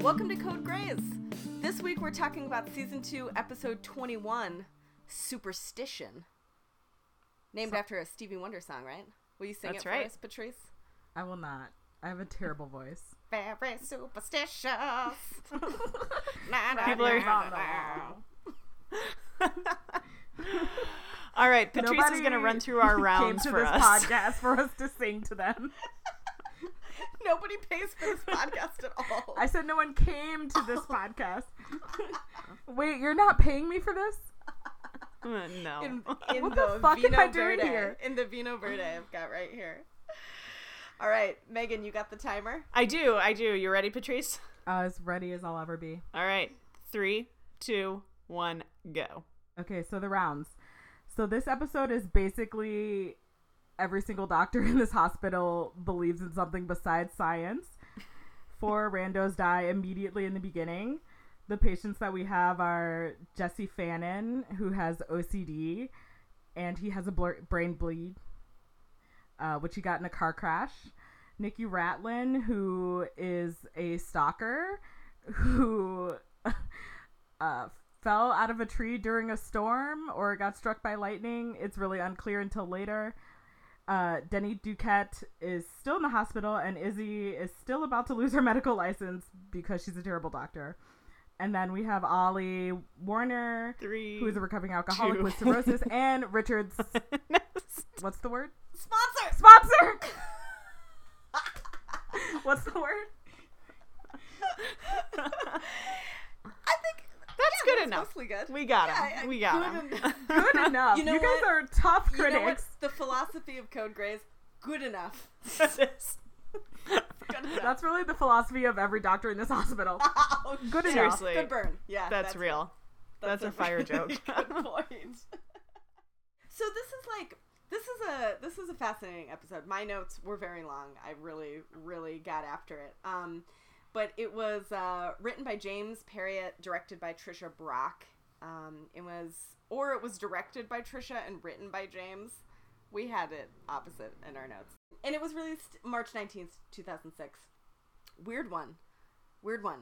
Welcome to Code Grays. This week we're talking about season 2, episode 21, Superstition. Named after a Stevie Wonder song, right? Will you sing That's it right. for us, Patrice? I will not. I have a terrible voice. Very superstitious. Na, na, People are- na, na. All right, Patrice is going to run through our rounds came rounds to for this us. podcast for us to sing to them. Nobody pays for this podcast at all. I said no one came to this podcast. Wait, you're not paying me for this? Uh, no. in, in What the, the fuck am Vino I doing Verde. here? In the Vino Verde I've got right here. All right, Megan, you got the timer? I do. I do. You ready, Patrice? Uh, as ready as I'll ever be. All right. Three, two, one, go. Okay, so the rounds. So this episode is basically every single doctor in this hospital believes in something besides science. Four randos die immediately in the beginning. The patients that we have are Jesse Fannin, who has OCD, and he has a blur- brain bleed, uh, which he got in a car crash. Nikki Ratlin, who is a stalker, who uh, fell out of a tree during a storm or got struck by lightning. It's really unclear until later. Uh, Denny Duquette is still in the hospital, and Izzie is still about to lose her medical license because she's a terrible doctor. And then we have Ollie Warner, Three. who is a recovering alcoholic two, with cirrhosis, and Richard's what's the word? Sponsor! Sponsor. what's the word? I think That's yeah, good enough. Mostly good. We got Yeah, him. We got good him. enough. Good enough. You You, guys what? are tough You know critics. The philosophy of Code good enough. Good enough. That's really the philosophy of every doctor in this hospital. Oh, Good shit. enough. Seriously. Good burn. Yeah. That's, real. That's, a fire really joke. Good point. so this is like this is a this is a fascinating episode. My notes were very long. I really really got after it. Um, but it was uh, written by James Parriott, directed by Tricia Brock. Um, it was or it was directed by Tricia and written by James. We had it opposite in our notes. And it was released March 19th, 2006. Weird one. Weird one.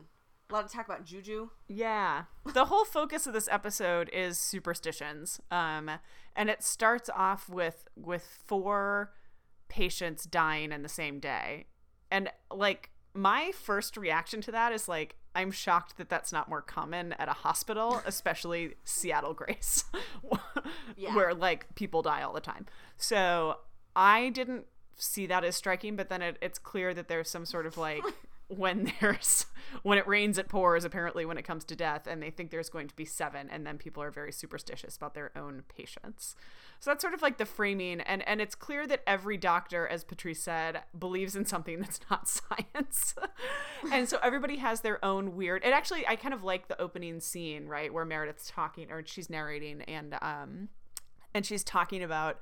A lot of talk about juju. Yeah. The whole focus of this episode is superstitions. Um and it starts off with with four patients dying in the same day. And like my first reaction to that is like I'm shocked that that's not more common at a hospital, especially Seattle Grace, Yeah. where like people die all the time. So I didn't see that as striking, but then it, it's clear that there's some sort of like when there's when it rains it pours apparently when it comes to death and they think there's going to be seven and then people are very superstitious about their own patients so that's sort of like the framing and and it's clear that every doctor as patrice said believes in something that's not science. And so everybody has their own weird it actually i kind of like the opening scene right where meredith's talking or she's narrating and um and she's talking about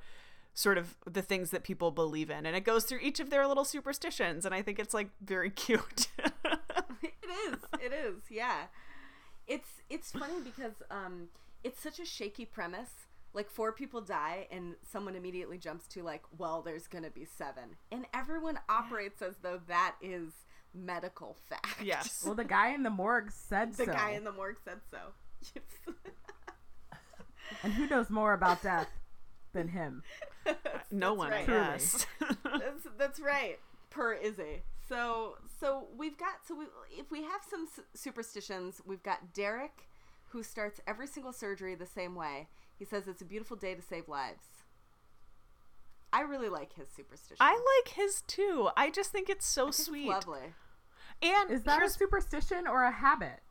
sort of the things that people believe in and it goes through each of their little superstitions and i think it's like very cute it is. It is. Yeah. It's it's funny because um it's such a shaky premise. Like four people die and someone immediately jumps to like, well, there's gonna be seven. And everyone operates as though that is medical fact. yes Well, the guy in the morgue said so The so. guy in the morgue said so. and who knows more about death than him? No that's one right. i Truly. guess that's that's right. Per Izzie. So so we've got so we if we have some s- superstitions, we've got Derek, who starts every single surgery the same way. He says it's a beautiful day to save lives. I really like his superstition. i like his too i just think it's so It's sweet lovely. and Is that a superstition or a habit?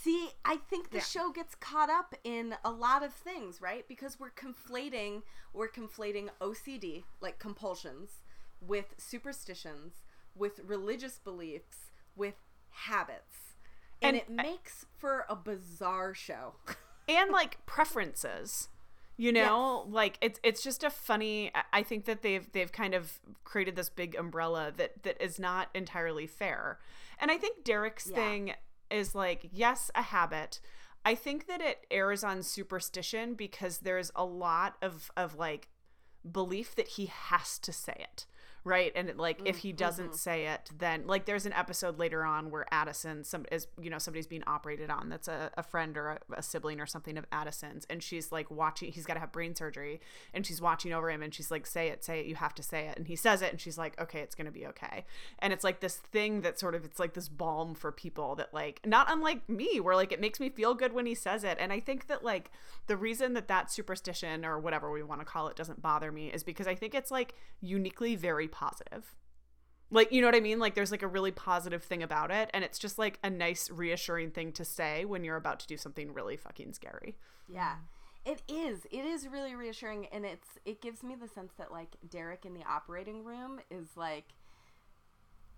See, I think the Yeah. show gets caught up in a lot of things, right? Because we're conflating we're conflating OCD, like compulsions, with superstitions, with religious beliefs, with habits. And, And it makes for a bizarre show. and like preferences you know like it's it's just a funny I- i think that they've they've kind of created this big umbrella that that is not entirely fair and i think derek's Yeah. thing is like yes a habit. I think that it errs on superstition because there's a lot of of like belief that he has to say it right? And it, like if he doesn't mm-hmm. say it then like there's an episode later on where addison some is you know somebody's being operated on that's a, a friend or a, a sibling or something of addison's and she's like watching he's got to have brain surgery and she's watching over him and she's like say it say it you have to say it and he says it and she's like okay it's gonna be okay. And it's like this thing that sort of it's like this balm for people that like not unlike me where like it makes me feel good when he says it and i think that like the reason that that superstition or whatever we want to call it doesn't bother me is because i think it's like uniquely very positive like you know what i mean like there's like a really positive thing about it and it's just like a nice reassuring thing to say when you're about to do something really fucking scary Yeah. It is. It is really reassuring and it's it gives me the sense that like Derek in the operating room is like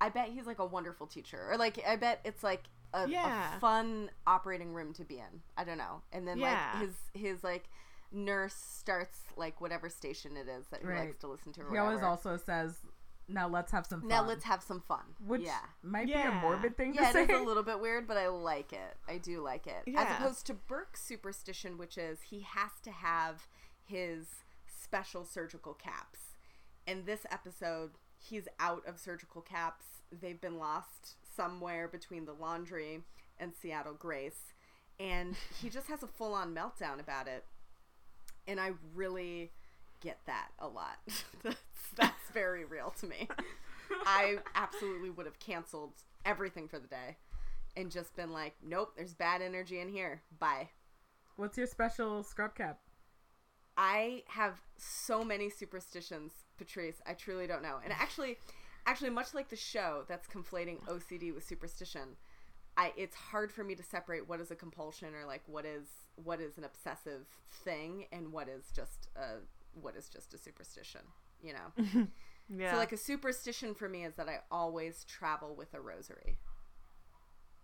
I bet he's like a wonderful teacher. Or like I bet it's like a, Yeah. a fun operating room to be in. I don't know. And then Yeah. like his his like nurse starts like whatever station it is that he Right. likes to listen to or He always also says, "Now let's have some fun." now let's have some fun. which yeah. might be a morbid thing Yeah, to it say. it is a little bit weird, but I like it. I do like it. Yeah. As opposed to Burke's superstition, which is he has to have his special surgical caps. In this episode, he's out of surgical caps. They've been lost somewhere between the laundry and Seattle Grace. And he just has a full on meltdown about it. And I really get that a lot. that's, that's very real to me. I absolutely would have canceled everything for the day and just been like, nope, there's bad energy in here. Bye. What's your special scrub cap? I have so many superstitions, Patrice. I truly don't know. And actually, actually, much like the show that's conflating OCD with superstition, I it's hard for me to separate what is a compulsion or like what is what is an obsessive thing and what is just a what is just a superstition. You know. yeah So like a superstition for me is that I always travel with a rosary.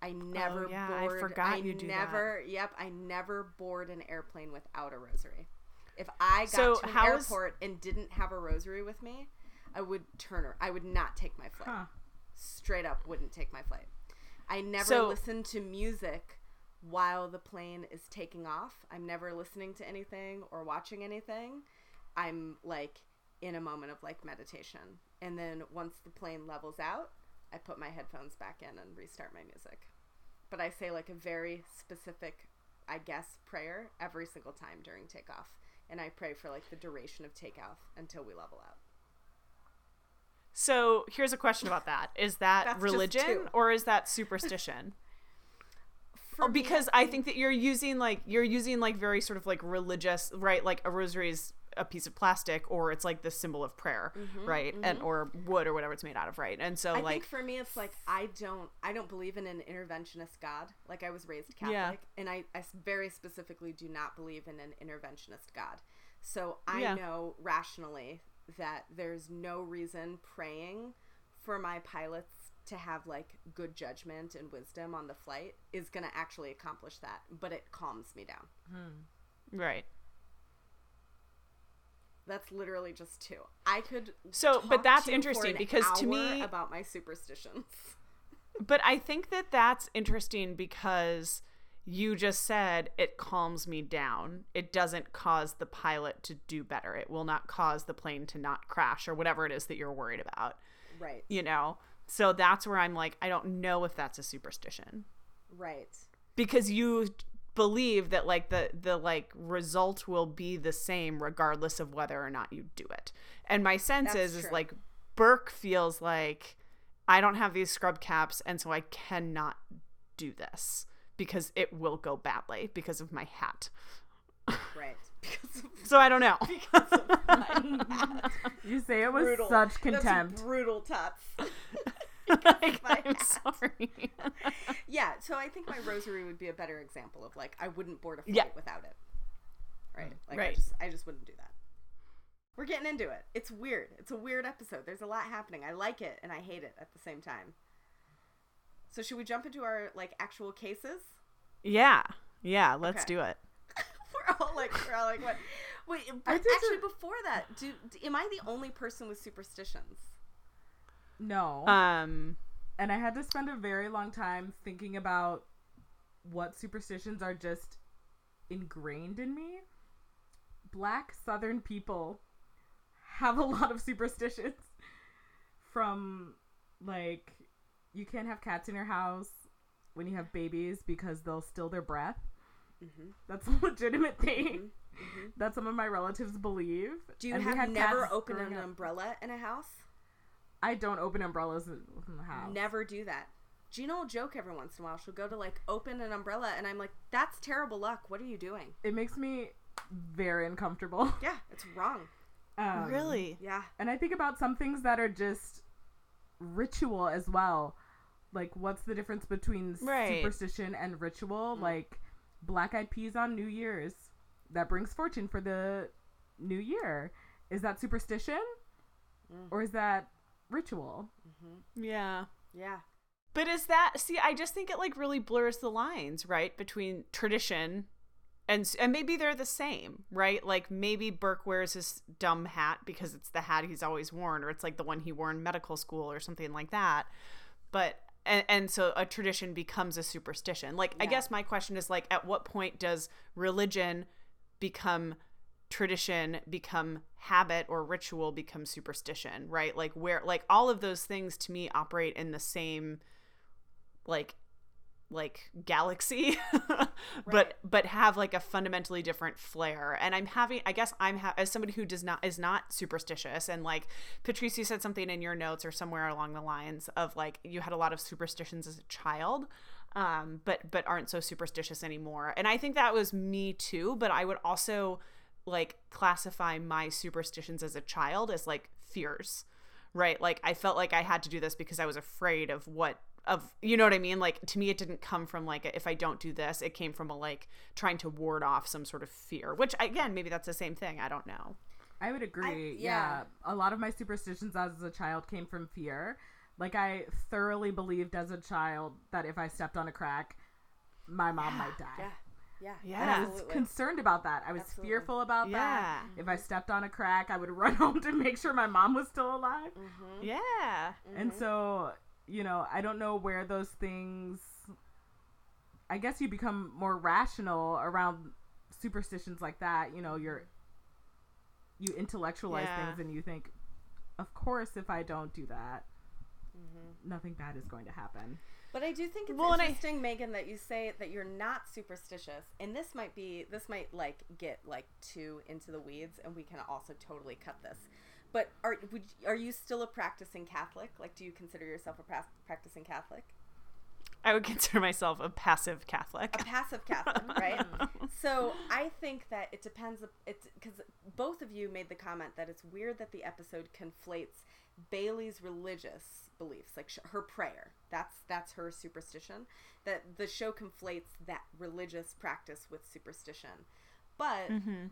I oh, never Oh, yeah, I board. forgot you do that. never. Yep, I never board an airplane without a rosary. If I got So to an is- airport and didn't have a rosary with me, I would turn. I would not take my flight. Huh. Straight up, wouldn't take my flight. I never So- listen to music while the plane is taking off. I'm never listening to anything or watching anything. I'm like in a moment of like meditation. And then once the plane levels out, I put my headphones back in and restart my music. But I say like a very specific, I guess, prayer every single time during takeoff. And I pray for like the duration of takeoff until we level out. So here's a question about that is that religion or is that superstition Oh, because I think that you're mm. using like you're using like very sort of like religious, right? Like a rosary is a piece of plastic, or it's like the symbol of prayer, mm-hmm, right? And mm-hmm. or wood or whatever it's made out of, right? And so I like think for me, it's like I don't, I don't believe in an interventionist God. Like I was raised Catholic, Yeah. and I very specifically do not believe in an interventionist God. So I Yeah. know rationally that there's no reason praying for my pilots to have like good judgment and wisdom on the flight is going to actually accomplish that, but it calms me down. Hmm. right. That's literally just two. I could So, but that's interesting because to me- about my superstitions. But I think that that's interesting because you just said it calms me down. It doesn't cause the pilot to do better. It will not cause the plane to not crash or whatever it is that you're worried about, Right. you know? So that's where I'm like, I don't know if that's a superstition. Right. because you believe that like the the like result will be the same regardless of whether or not you do it and my sense That's is is like burke feels like i don't have these scrub caps and so i cannot do this because it will go badly because of my hat Right. Because of, so i don't know because of my hat. You say it with Brutal. such That's contempt. brutal tuts. like, my i'm hat. sorry yeah, so I think my rosary would be a better example of like I wouldn't board a flight Yeah. without it. Right. Like I Right. just I just wouldn't do that. We're getting into it. It's weird. It's a weird episode. There's a lot happening. I like it and I hate it at the same time. So should we jump into our like actual cases? yeah yeah let's Okay. do it we're all like we're all like what wait but actually the- before that do, d am i the only person with superstitions No. um and I had to spend a very long time thinking about what superstitions are just ingrained in me. Black Southern people have a lot of superstitions. from like you can't have cats in your house when you have babies because they'll steal their breath. Mhm. That's a legitimate thing Mhm. that some of my relatives believe. Do you And have never cats opened an up. umbrella in a house? I don't open umbrellas in in the house. Never do that. Gina will joke every once in a while. She'll go to like open an umbrella, and I'm like, "That's terrible luck. What are you doing?" It makes me very uncomfortable. Yeah, it's wrong. Um, really? Yeah, And I think about some things that are just ritual as well. Like, what's the difference between Right. superstition and ritual? Mm. Like, black eyed peas on New Year's. That brings fortune for the new year. Is that superstition? Mm. Or is that ritual? Yeah. yeah. But is that see? I just think it like really blurs the lines, right, between tradition and and maybe they're the same, right? Like maybe Burke wears his dumb hat because it's the hat he's always worn, or it's like the one he wore in medical school or something like that. But and, and so a tradition becomes a superstition. Like I guess my question is like, at what point does religion become tradition become habit or ritual become superstition right like where like all of those things to me operate in the same like like galaxy Right. but but have like a fundamentally different flair. And i'm having i guess i'm ha- as somebody who does not is not superstitious and like patrice you said something in your notes or somewhere along the lines of like you had a lot of superstitions as a child um but but aren't so superstitious anymore. And i think that was me too but i would also like classify my superstitions as a child as like fears right? Like i felt like i had to do this because i was afraid of what of you know what i mean like to me it didn't come from like a, if i don't do this it came from a like trying to ward off some sort of fear which again maybe that's the same thing i don't know I would agree. yeah. yeah. A lot of my superstitions as a child came from fear. Like, I thoroughly believed as a child that if I stepped on a crack, my mom might die. Yeah, yeah, Yeah. And I was absolutely. concerned about that. I was Absolutely. fearful about Yeah. that. If I stepped on a crack, I would run home to make sure my mom was still alive. Mhm. yeah And so, you know, I don't know where those things. I guess you become more rational around superstitions like that. You know, you're you intellectualize Yeah. things and you think, of course, if I don't do that, Mm-hmm. nothing bad is going to happen. But I do think it's Well, and I- interesting, Megan, that you say that you're not superstitious, and this might be this might like get like too into the weeds, and we can also totally cut this. But are would are you still a practicing Catholic? Like, do you consider yourself a pra- practicing Catholic? i would consider myself a passive catholic A passive Catholic, right? So I think that it depends. It's because both of you made the comment that it's weird that the episode conflates Bailey's religious beliefs, like sh- her prayer. That's that's her superstition. That the show conflates that religious practice with superstition, but mm-hmm.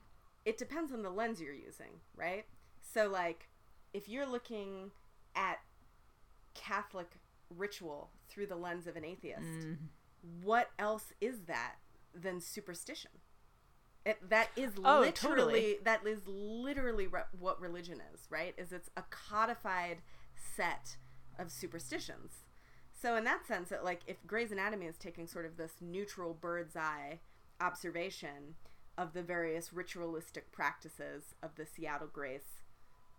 it depends on the lens you're using, right? So like, if you're looking at Catholic ritual through the lens of an atheist Mm. what else is that than superstition? It, that is Oh, literally totally. that is literally re- what religion is, right? Is it's a codified set of superstitions. So in that sense, that like if Grey's Anatomy is taking sort of this neutral bird's eye observation of the various ritualistic practices of the Seattle Grace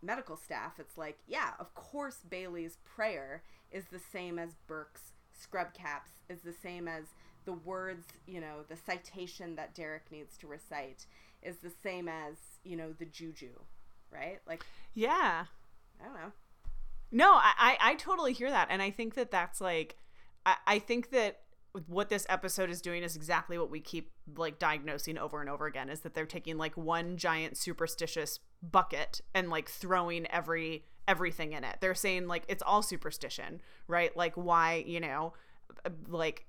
medical staff, it's like, yeah, of course Bailey's prayer is the same as Burke's scrub caps, is the same as the words, you know, the citation that Derek needs to recite is the same as, you know, the juju, right? Like, yeah I don't know. No, I, I, totally hear that. And I think that that's like, I, I think that what this episode is doing is exactly what we keep like diagnosing over and over again is that they're taking like one giant superstitious bucket and like throwing every everything in it. They're saying like it's all superstition, right? Like why, you know, uh, like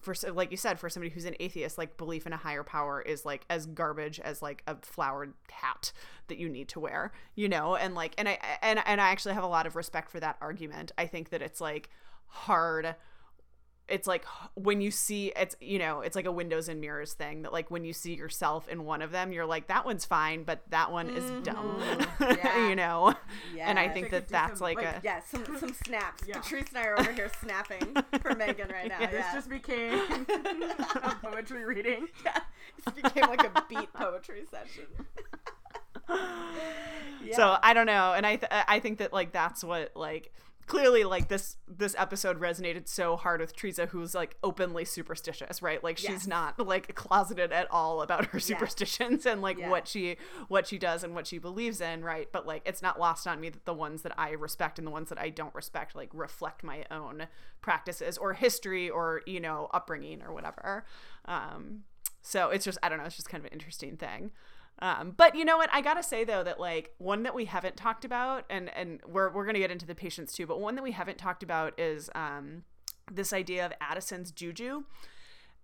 for like you said for somebody who's an atheist like belief in a higher power is like as garbage as like a flowered hat that you need to wear you know and like and i and, and i actually have a lot of respect for that argument i think that it's like hard it's like when you see it's you know it's like a windows and mirrors thing that like when you see yourself in one of them you're like that one's fine but that one is mm-hmm. dumb Yeah. you know Yeah. and i think could that that's some, like, like, a Yeah, some some snaps. Yeah. Patrice and I are over here snapping for Megan right now. This Yeah. just became a poetry reading. yeah. This became like a beat poetry session. So I don't know, and I th- I think that like that's what like clearly like this this episode resonated so hard with Teresa, who's like openly superstitious, right? Like she's Yes. not like closeted at all about her superstitions and like Yeah. what she what she does and what she believes in, right? But like it's not lost on me that the ones that I respect and the ones that I don't respect like reflect my own practices or history or you know upbringing or whatever. Um, so it's just I don't know, it's just kind of an interesting thing. Um, but you know what? I gotta say though that like one that we haven't talked about, and and we're we're gonna get into the patients too, but one that we haven't talked about is um, this idea of Addison's juju.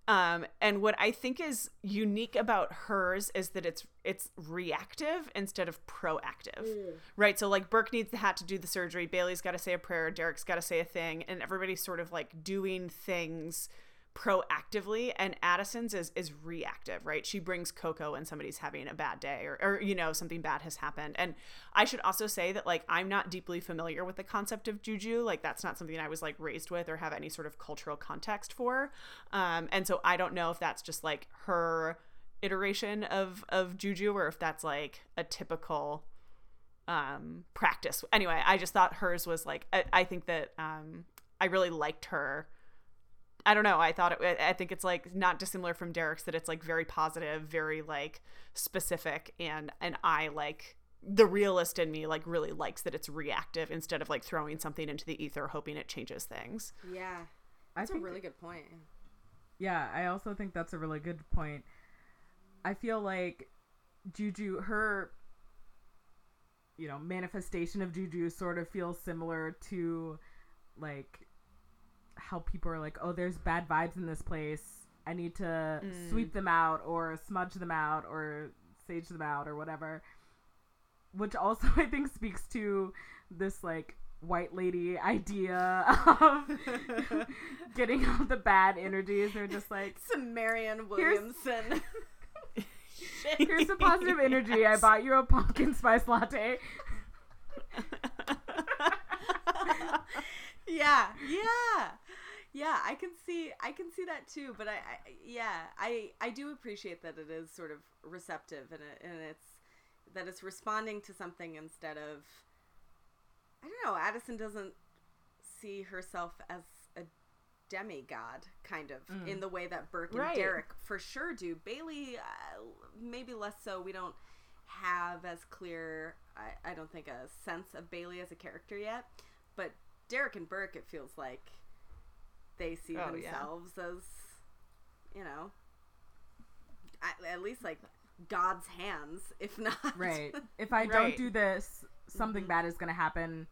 Um, and what I think is unique about hers is that it's it's reactive instead of proactive, right? So like Burke needs the hat to do the surgery, Bailey's got to say a prayer, Derek's got to say a thing, and everybody's sort of like doing things proactively and addison's is is reactive right? She brings cocoa when somebody's having a bad day or, or you know something bad has happened. And i should also say that like i'm not deeply familiar with the concept of juju. Like that's not something i was like raised with or have any sort of cultural context for. Um and so i don't know if that's just like her iteration of of juju or if that's like a typical um practice. Anyway i just thought hers was like i, I think that um i really liked her I don't know. I thought it. I think it's like not dissimilar from Derek's that it's like very positive, very like specific, and and I like the realist in me like really likes that it's reactive instead of like throwing something into the ether hoping it changes things. Yeah. I That's a really good point. Yeah, I also think that's a really good point. I feel like Juju, her, you know, manifestation of Juju sort of feels similar to like how people are like, oh, there's bad vibes in this place. I need to mm. sweep them out or smudge them out or sage them out or whatever. Which also I think speaks to this like white lady idea of getting out the bad energies. They're just like, Some Marianne Williamson. Here's the positive energy. I bought you a pumpkin spice latte. yeah, yeah, yeah. I can see, I can see that too. But I, I yeah, I, I do appreciate that it is sort of receptive and it, and it's that it's responding to something instead of. I don't know. Addison doesn't see herself as a demigod, kind of, in the way that Burke and Right. Derek for sure do. Bailey, uh, maybe less so. We don't have as clear, I, I don't think, a sense of Bailey as a character yet. But Derek and Burke, it feels like they see Oh, yeah. themselves as, you know, at, at least like God's hands, if not. Right. If I Right. don't do this, something mm-hmm. bad is going to happen,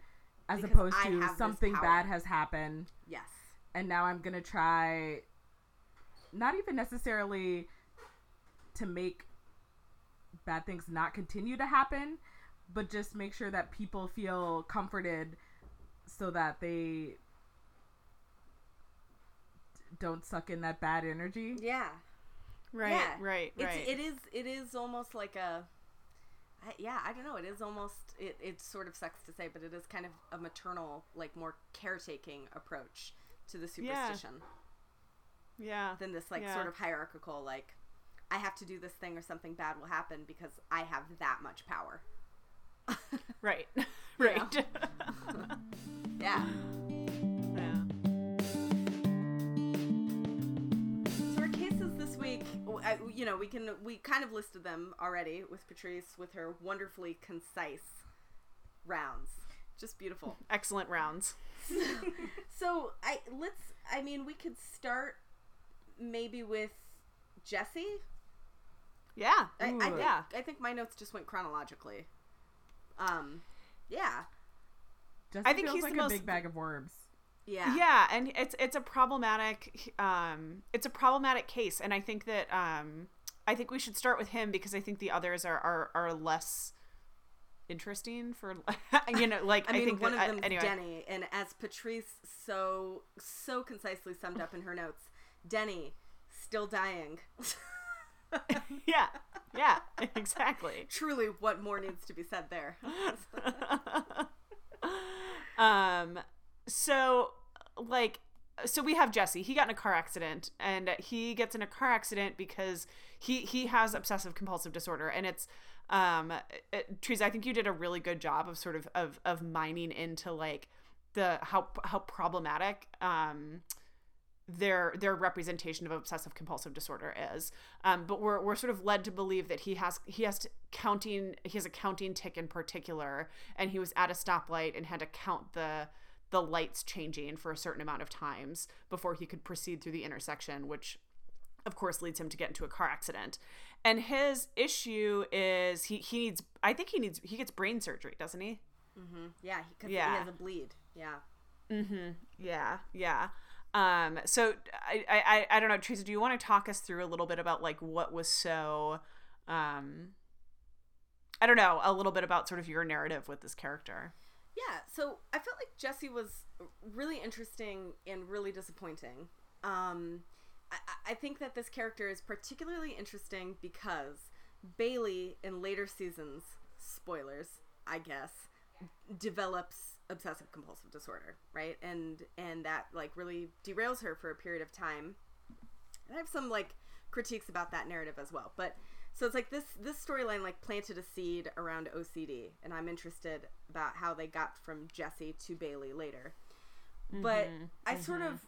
as Because opposed I to something bad has happened, yes. and now I'm going to try, not even necessarily to make bad things not continue to happen, but just make sure that people feel comforted so that they don't suck in that bad energy. Yeah. Right, yeah. right, It's, right. It is. It is almost like a. I, yeah, I don't know. It is almost. It, it sort of sucks to say, but it is kind of a maternal, like more caretaking approach to the superstition yeah. than this like Yeah. sort of hierarchical like. I have to do this thing or something bad will happen because I have that much power. Right. right. Yeah. yeah. Week, you know, we can we kind of listed them already with Patrice with her wonderfully concise rounds. Just beautiful. Excellent rounds. So I let's I mean we could start maybe with Jesse. Yeah. I, I think Yeah. I think my notes just went chronologically. Um yeah. Just I think feels he's like the a most- big bag of worms. Yeah. yeah and it's it's a problematic um it's a problematic case and i think that um i think we should start with him because i think the others are are, are less interesting for you know like I mean, think one that, of them anyway Denny, and as Patrice so so concisely summed up in her notes, Denny still dying. yeah yeah exactly Truly, what more needs to be said there? um so like so we have Jesse. He got in a car accident and he gets in a car accident because he he has obsessive compulsive disorder and it's um it, Teresa, I think you did a really good job of sort of of of mining into like the how how problematic um their their representation of obsessive compulsive disorder is um, but we're, we're sort of led to believe that he has he has to counting he has a counting tic in particular and he was at a stoplight and had to count the the lights changing for a certain amount of times before he could proceed through the intersection which of course leads him to get into a car accident and his issue is he he needs i think he needs he gets brain surgery doesn't he Mm-hmm. Yeah, because Yeah. he has a bleed. Yeah. Mm-hmm. Yeah, yeah. Um, so I, I, I don't know, Teresa, do you want to talk us through a little bit about like what was so, um, I don't know, a little bit about sort of your narrative with this character. Yeah, so I felt like Jesse was really interesting and really disappointing. Um, I, I- think that this character is particularly interesting because Bailey in later seasons, spoilers, I guess, develops obsessive compulsive disorder, right? And and that like really derails her for a period of time. And I have some like critiques about that narrative as well. But so it's like this this storyline like planted a seed around OCD, and I'm interested about how they got from Jesse to Bailey later. But mm-hmm, I sort mm-hmm. of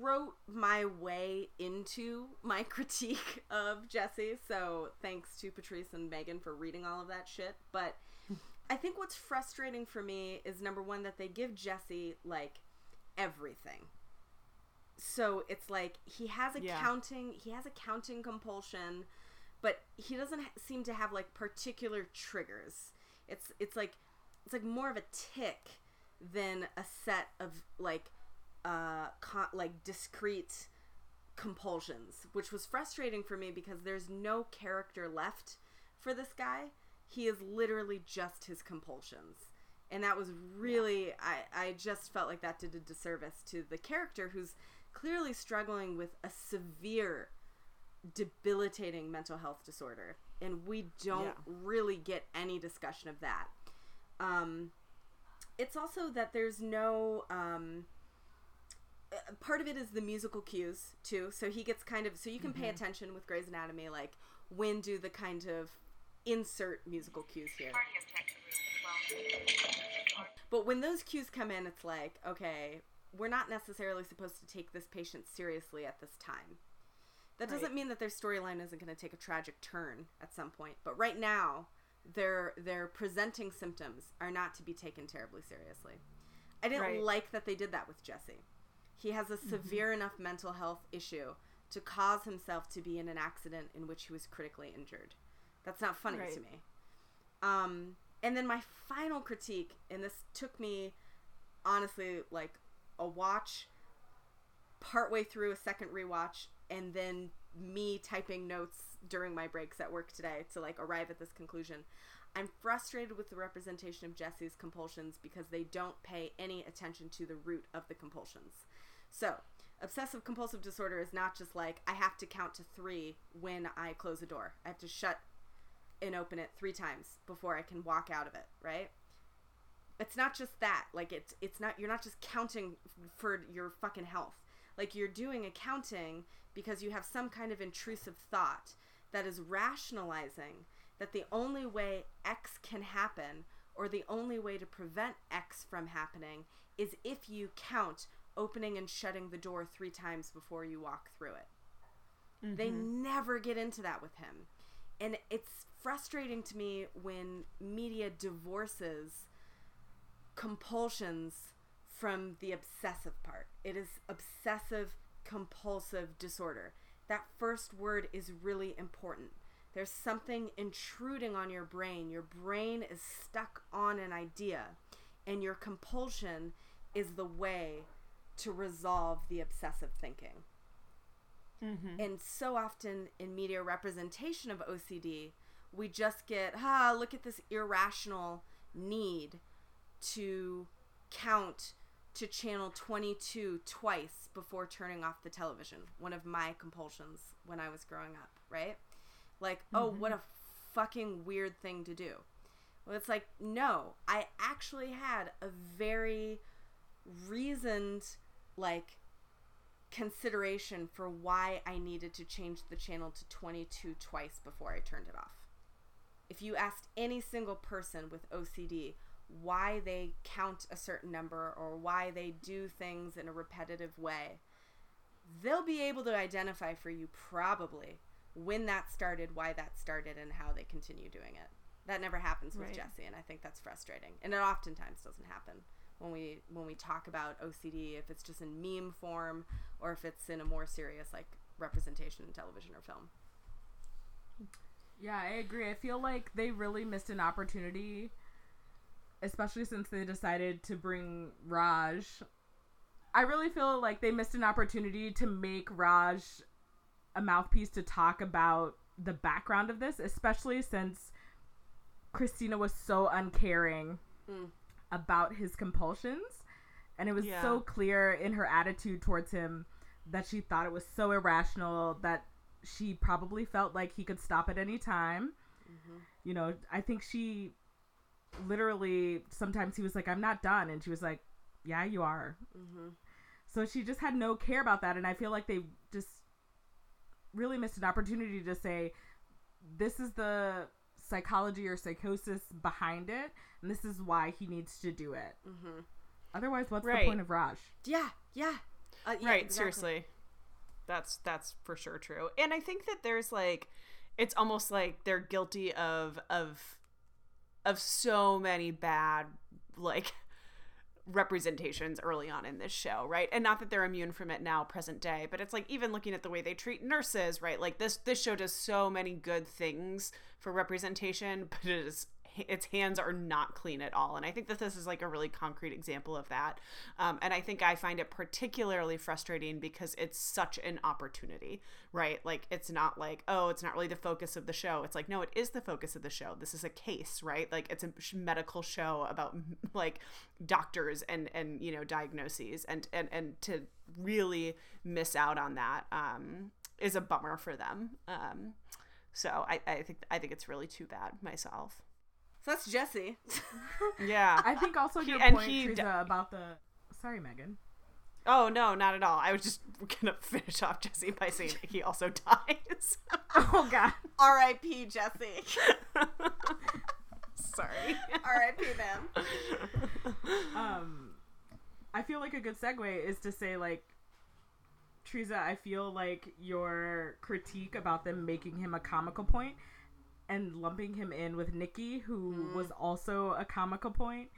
wrote my way into my critique of Jesse. So thanks to Patrice and Megan for reading all of that shit. But I think what's frustrating for me is number one that they give Jesse like everything. So it's like he has a Yeah. counting he has a counting compulsion, but he doesn't seem to have like particular triggers. It's it's like it's like more of a tic than a set of like uh con- like discrete compulsions, which was frustrating for me because there's no character left for this guy. He is literally just his compulsions. And that was really I I just felt like that did a disservice to the character who's clearly struggling with a severe debilitating mental health disorder and we don't Yeah. really get any discussion of that. Um it's also that there's no um uh, part of it is the musical cues too so he gets kind of so you can pay attention with Grey's Anatomy like when do the kind of insert musical cues here but when those cues come in it's like okay we're not necessarily supposed to take this patient seriously at this time that doesn't Right. mean that their storyline isn't going to take a tragic turn at some point but right now their their presenting symptoms are not to be taken terribly seriously i didn't Right. like that they did that with jesse he has a severe enough mental health issue to cause himself to be in an accident in which he was critically injured that's not funny Right. to me um and then my final critique and this took me honestly like a watch partway through a second rewatch and then me typing notes during my breaks at work today to like arrive at this conclusion. I'm frustrated with the representation of Jesse's compulsions because they don't pay any attention to the root of the compulsions. So, obsessive compulsive disorder is not just like I have to count to 3 when I close a door. I have to shut and open it 3 times before I can walk out of it, right? it's not just that like it's it's not you're not just counting for your fucking health like you're doing accounting because you have some kind of intrusive thought that is rationalizing that the only way x can happen or the only way to prevent x from happening is if you count opening and shutting the door 3 times before you walk through it. They mm-hmm. never get into that with him. And it's frustrating to me when media divorces compulsions from the obsessive part. It is obsessive compulsive disorder. That first word is really important. There's something intruding on your brain. Your brain is stuck on an idea, and your compulsion is the way to resolve the obsessive thinking. And so often in media representation of OCD, we just get, ah, look at this irrational need to count to channel 22 twice before turning off the television. One of my compulsions when I was growing up, right? Like, oh, mm-hmm. what a fucking weird thing to do. Well, it's like, no, I actually had a very reasoned, like, consideration for why I needed to change the channel to 22 twice before I turned it off. if you asked any single person with OCD why they count a certain number or why they do things in a repetitive way, they'll be able to identify for you probably when that started, why that started, and how they continue doing it. That never happens with Right. Jesse, and I think that's frustrating. And it oftentimes doesn't happen when we when we talk about OCD, if it's just in meme form or if it's in a more serious like representation in television or film. Yeah, I agree. I feel like they really missed an opportunity, especially since they decided to bring Raj. I really feel like they missed an opportunity to make Raj a mouthpiece to talk about the background of this, especially since Cristina was so uncaring Mm. about his compulsions. And it was Yeah. so clear in her attitude towards him that she thought it was so irrational that she probably felt like he could stop at any time. You know, I think she literally sometimes he was like, I'm not done. And she was like, Yeah, you are. Mm-hmm. So she just had no care about that. And I feel like they just really missed an opportunity to say, This is the psychology or psychosis behind it. And this is why he needs to do it. Mm-hmm. Otherwise, what's Right. the point of Raj? Yeah, yeah. Uh, yeah, right exactly. seriously that's that's for sure true and i think that there's like it's almost like they're guilty of of of so many bad like representations early on in this show right? And not that they're immune from it now present day but it's like even looking at the way they treat nurses right? Like this this show does so many good things for representation but it is its hands are not clean at all. And i think that this is like a really concrete example of that. Um, and i think i find it particularly frustrating because it's such an opportunity right? Like it's not like oh it's not really the focus of the show. It's like no it is the focus of the show. This is a case right? Like it's a medical show about like doctors and and you know diagnoses. And and and to really miss out on that um is a bummer for them. Um so i i think i think it's really too bad myself So that's Jesse. yeah I think also He- your and point, he Teresa, d- about the. Sorry, Megan. Oh no, not at all. I was just gonna finish off Jesse by saying he also dies. Oh, God. R.I.P. Jesse. Sorry. R.I.P. Man. um i feel like a good segue is to say like Teresa, I feel like your critique about them making him a comical point and lumping him in with Nikki, who was also a comical point,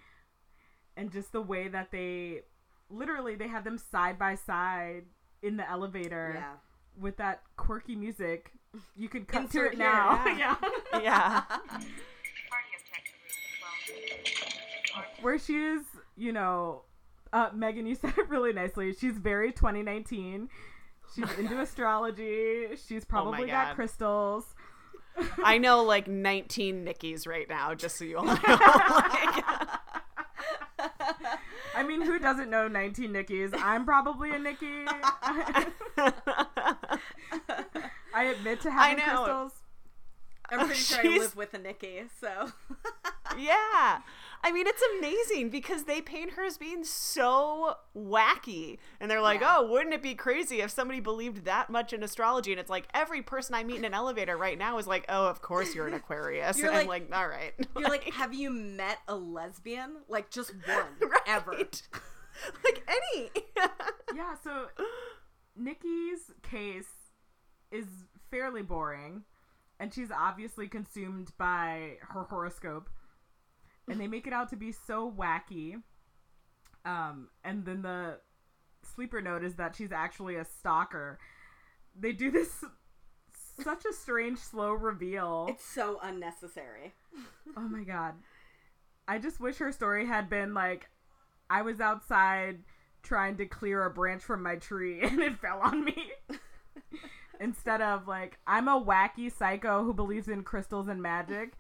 and just the way that they literally they had them side by side in the elevator Yeah. with that quirky music. You could cut Insert to it here, now. yeah. yeah. yeah. Party object room 12. where she is, you know, uh, Megan, you said it really nicely. She's very 2019. She's into astrology. She's probably got crystals. I know like 19 Nickies right now, just so you all know. Like, I mean, who doesn't know 19 Nickies? I'm probably a Nikki. I admit to having know. crystals. I'm pretty sure I live with a Nikki, so. yeah. I mean, it's amazing because they paint her as being so wacky. And they're like, Yeah. oh, wouldn't it be crazy if somebody believed that much in astrology? And it's like every person I meet in an elevator right now is like, oh, of course you're an Aquarius. You're and I'm like- like, all right. You're like, have you met a lesbian? Like, just one. Ever. Right. like any. Yeah, so Nikki's case is fairly boring, and she's obviously consumed by her horoscope. And they make it out to be so wacky. Um, and then the sleeper note is that she's actually a stalker. They do this such a strange slow reveal. It's so unnecessary. Oh my god. I just wish her story had been like I was outside trying to clear a branch from my tree and it fell on me. Instead of like I'm a wacky psycho who believes in crystals and magic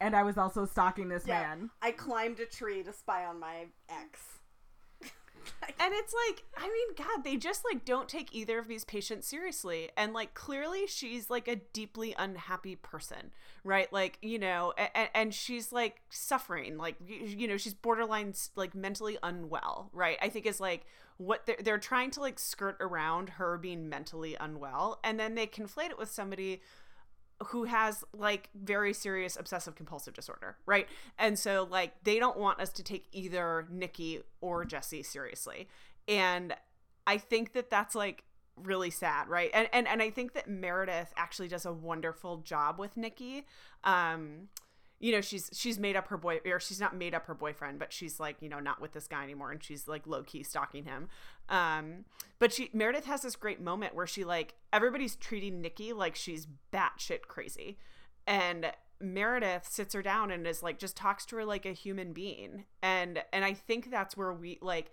and I was also stalking this Yeah. man. I climbed a tree to spy on my ex. And it's like, I mean, God, they just like don't take either of these patients seriously. And like, clearly, she's like a deeply unhappy person, right? Like, you know, and, and she's like suffering, like, you, you know, she's borderline like mentally unwell, right? I think is like what they're, they're trying to like skirt around her being mentally unwell. And then they conflate it with somebody who has like very serious obsessive compulsive disorder, right? And so like they don't want us to take either Nikki or Jesse seriously. And I think that that's like really sad, right? And and and I think that Meredith actually does a wonderful job with Nikki. Um you know she's she's made up her boy or she's not made up her boyfriend but she's like you know not with this guy anymore and she's like low key stalking him. Um but she meredith has this great moment where she like everybody's treating nikki like she's batshit crazy. And meredith sits her down and is like just talks to her like a human being. And and i think that's where we like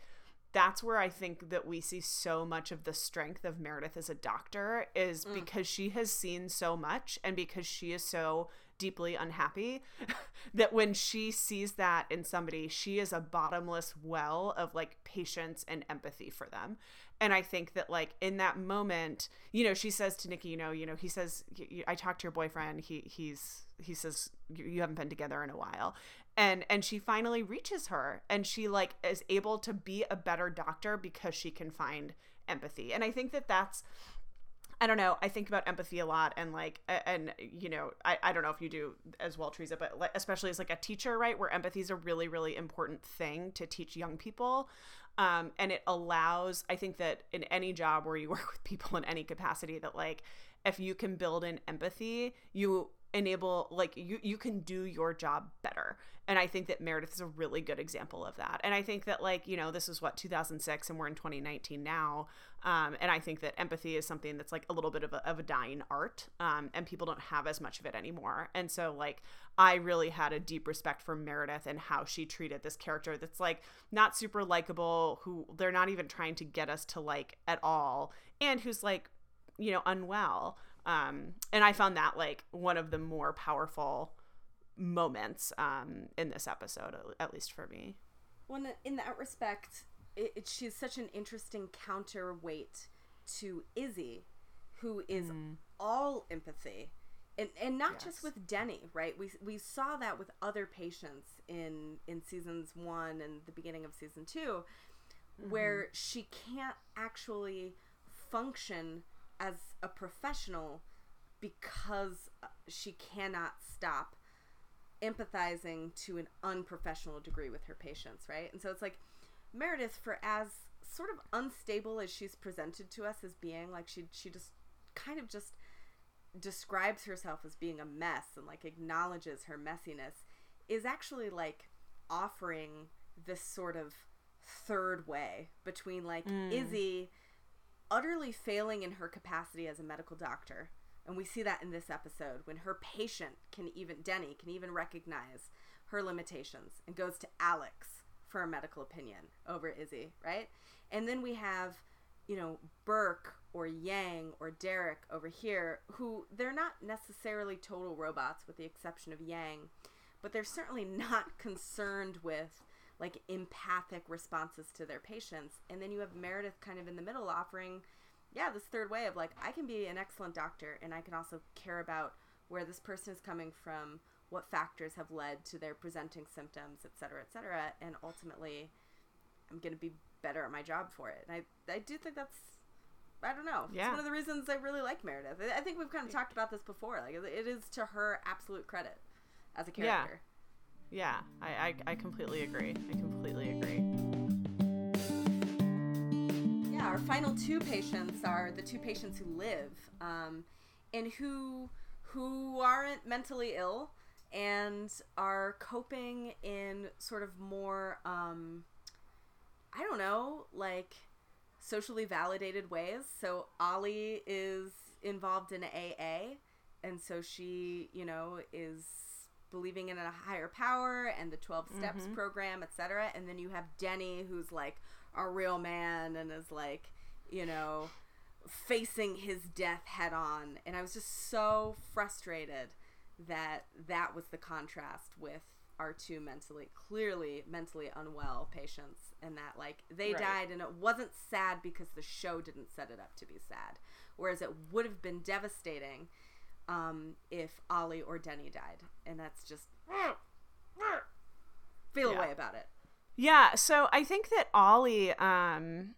that's where I think that we see so much of the strength of Meredith as a doctor is because she has seen so much and because she is so deeply unhappy that when she sees that in somebody, she is a bottomless well of like patience and empathy for them. And I think that like in that moment, you know, she says to Nikki, you know, you know, he says, I talked to your boyfriend. He he's he says you haven't been together in a while and and she finally reaches her and she like is able to be a better doctor because she can find empathy and i think that that's I don't know. I think about empathy a lot, and like, and you know, I, I don't know if you do as well, Teresa, but like, especially as like a teacher, right, where empathy is a really really important thing to teach young people, um, and it allows. I think that in any job where you work with people in any capacity, that like, if you can build in empathy, you enable like you you can do your job better. And i think that meredith is a really good example of that. And i think that like you know this is what 2006 and we're in 2019 now. Um, and i think that empathy is something that's like a little bit of a, of a dying art um, and people don't have as much of it anymore. And so like i really had a deep respect for meredith and how she treated this character that's like not super likable who they're not even trying to get us to like at all and who's like you know unwell um and i found that like one of the more powerful moments um in this episode at- least for me. When in that respect, it, it, she's such an interesting counterweight to Izzie, who is all empathy, and and not just with Denny, right? We we saw that with other patients in in seasons one and the beginning of season 2 where she can't actually function as a professional because uh, she cannot stop empathizing to an unprofessional degree with her patients, right? And so it's like Meredith, for as sort of unstable as she's presented to us as being, like she she just kind of just describes herself as being a mess and like acknowledges her messiness, is actually like offering this sort of third way between like Izzie utterly failing in her capacity as a medical doctor. And we see that in this episode when her patient can even, Denny, can even recognize her limitations and goes to Alex for a medical opinion over Izzie, right? And then we have, you know, Burke or Yang or Derek over here who they're not necessarily total robots with the exception of Yang, but they're certainly not concerned with like empathic responses to their patients. And then you have Meredith kind of in the middle offering, yeah, this third way of like, I can be an excellent doctor and I can also care about where this person is coming from, what factors have led to their presenting symptoms, et cetera, et cetera. And ultimately, I'm going to be better at my job for it. And I, I do think that's, I don't know. It's one of the reasons I really like Meredith. I- think we've kind of talked about this before. Like, it is to her absolute credit as a Yeah. character. Yeah I, I i completely agree i completely agree Yeah, our final two patients are the two patients who live, um, and who who aren't mentally ill and are coping in sort of more, um, I don't know, like socially validated ways. So Ollie is involved in AA, and so she, you know, is believing in a higher power and the 12 steps mm-hmm. program etc and then you have denny who's like a real man and is like you know facing his death head on. And i was just so frustrated that that was the contrast with our two mentally clearly mentally unwell patients and that like they Right. died and it wasn't sad because the show didn't set it up to be sad. Whereas it would have been devastating um, if Ollie or Denny died, and that's just feel Yeah. a way about it. Yeah, so I think that Ollie, um,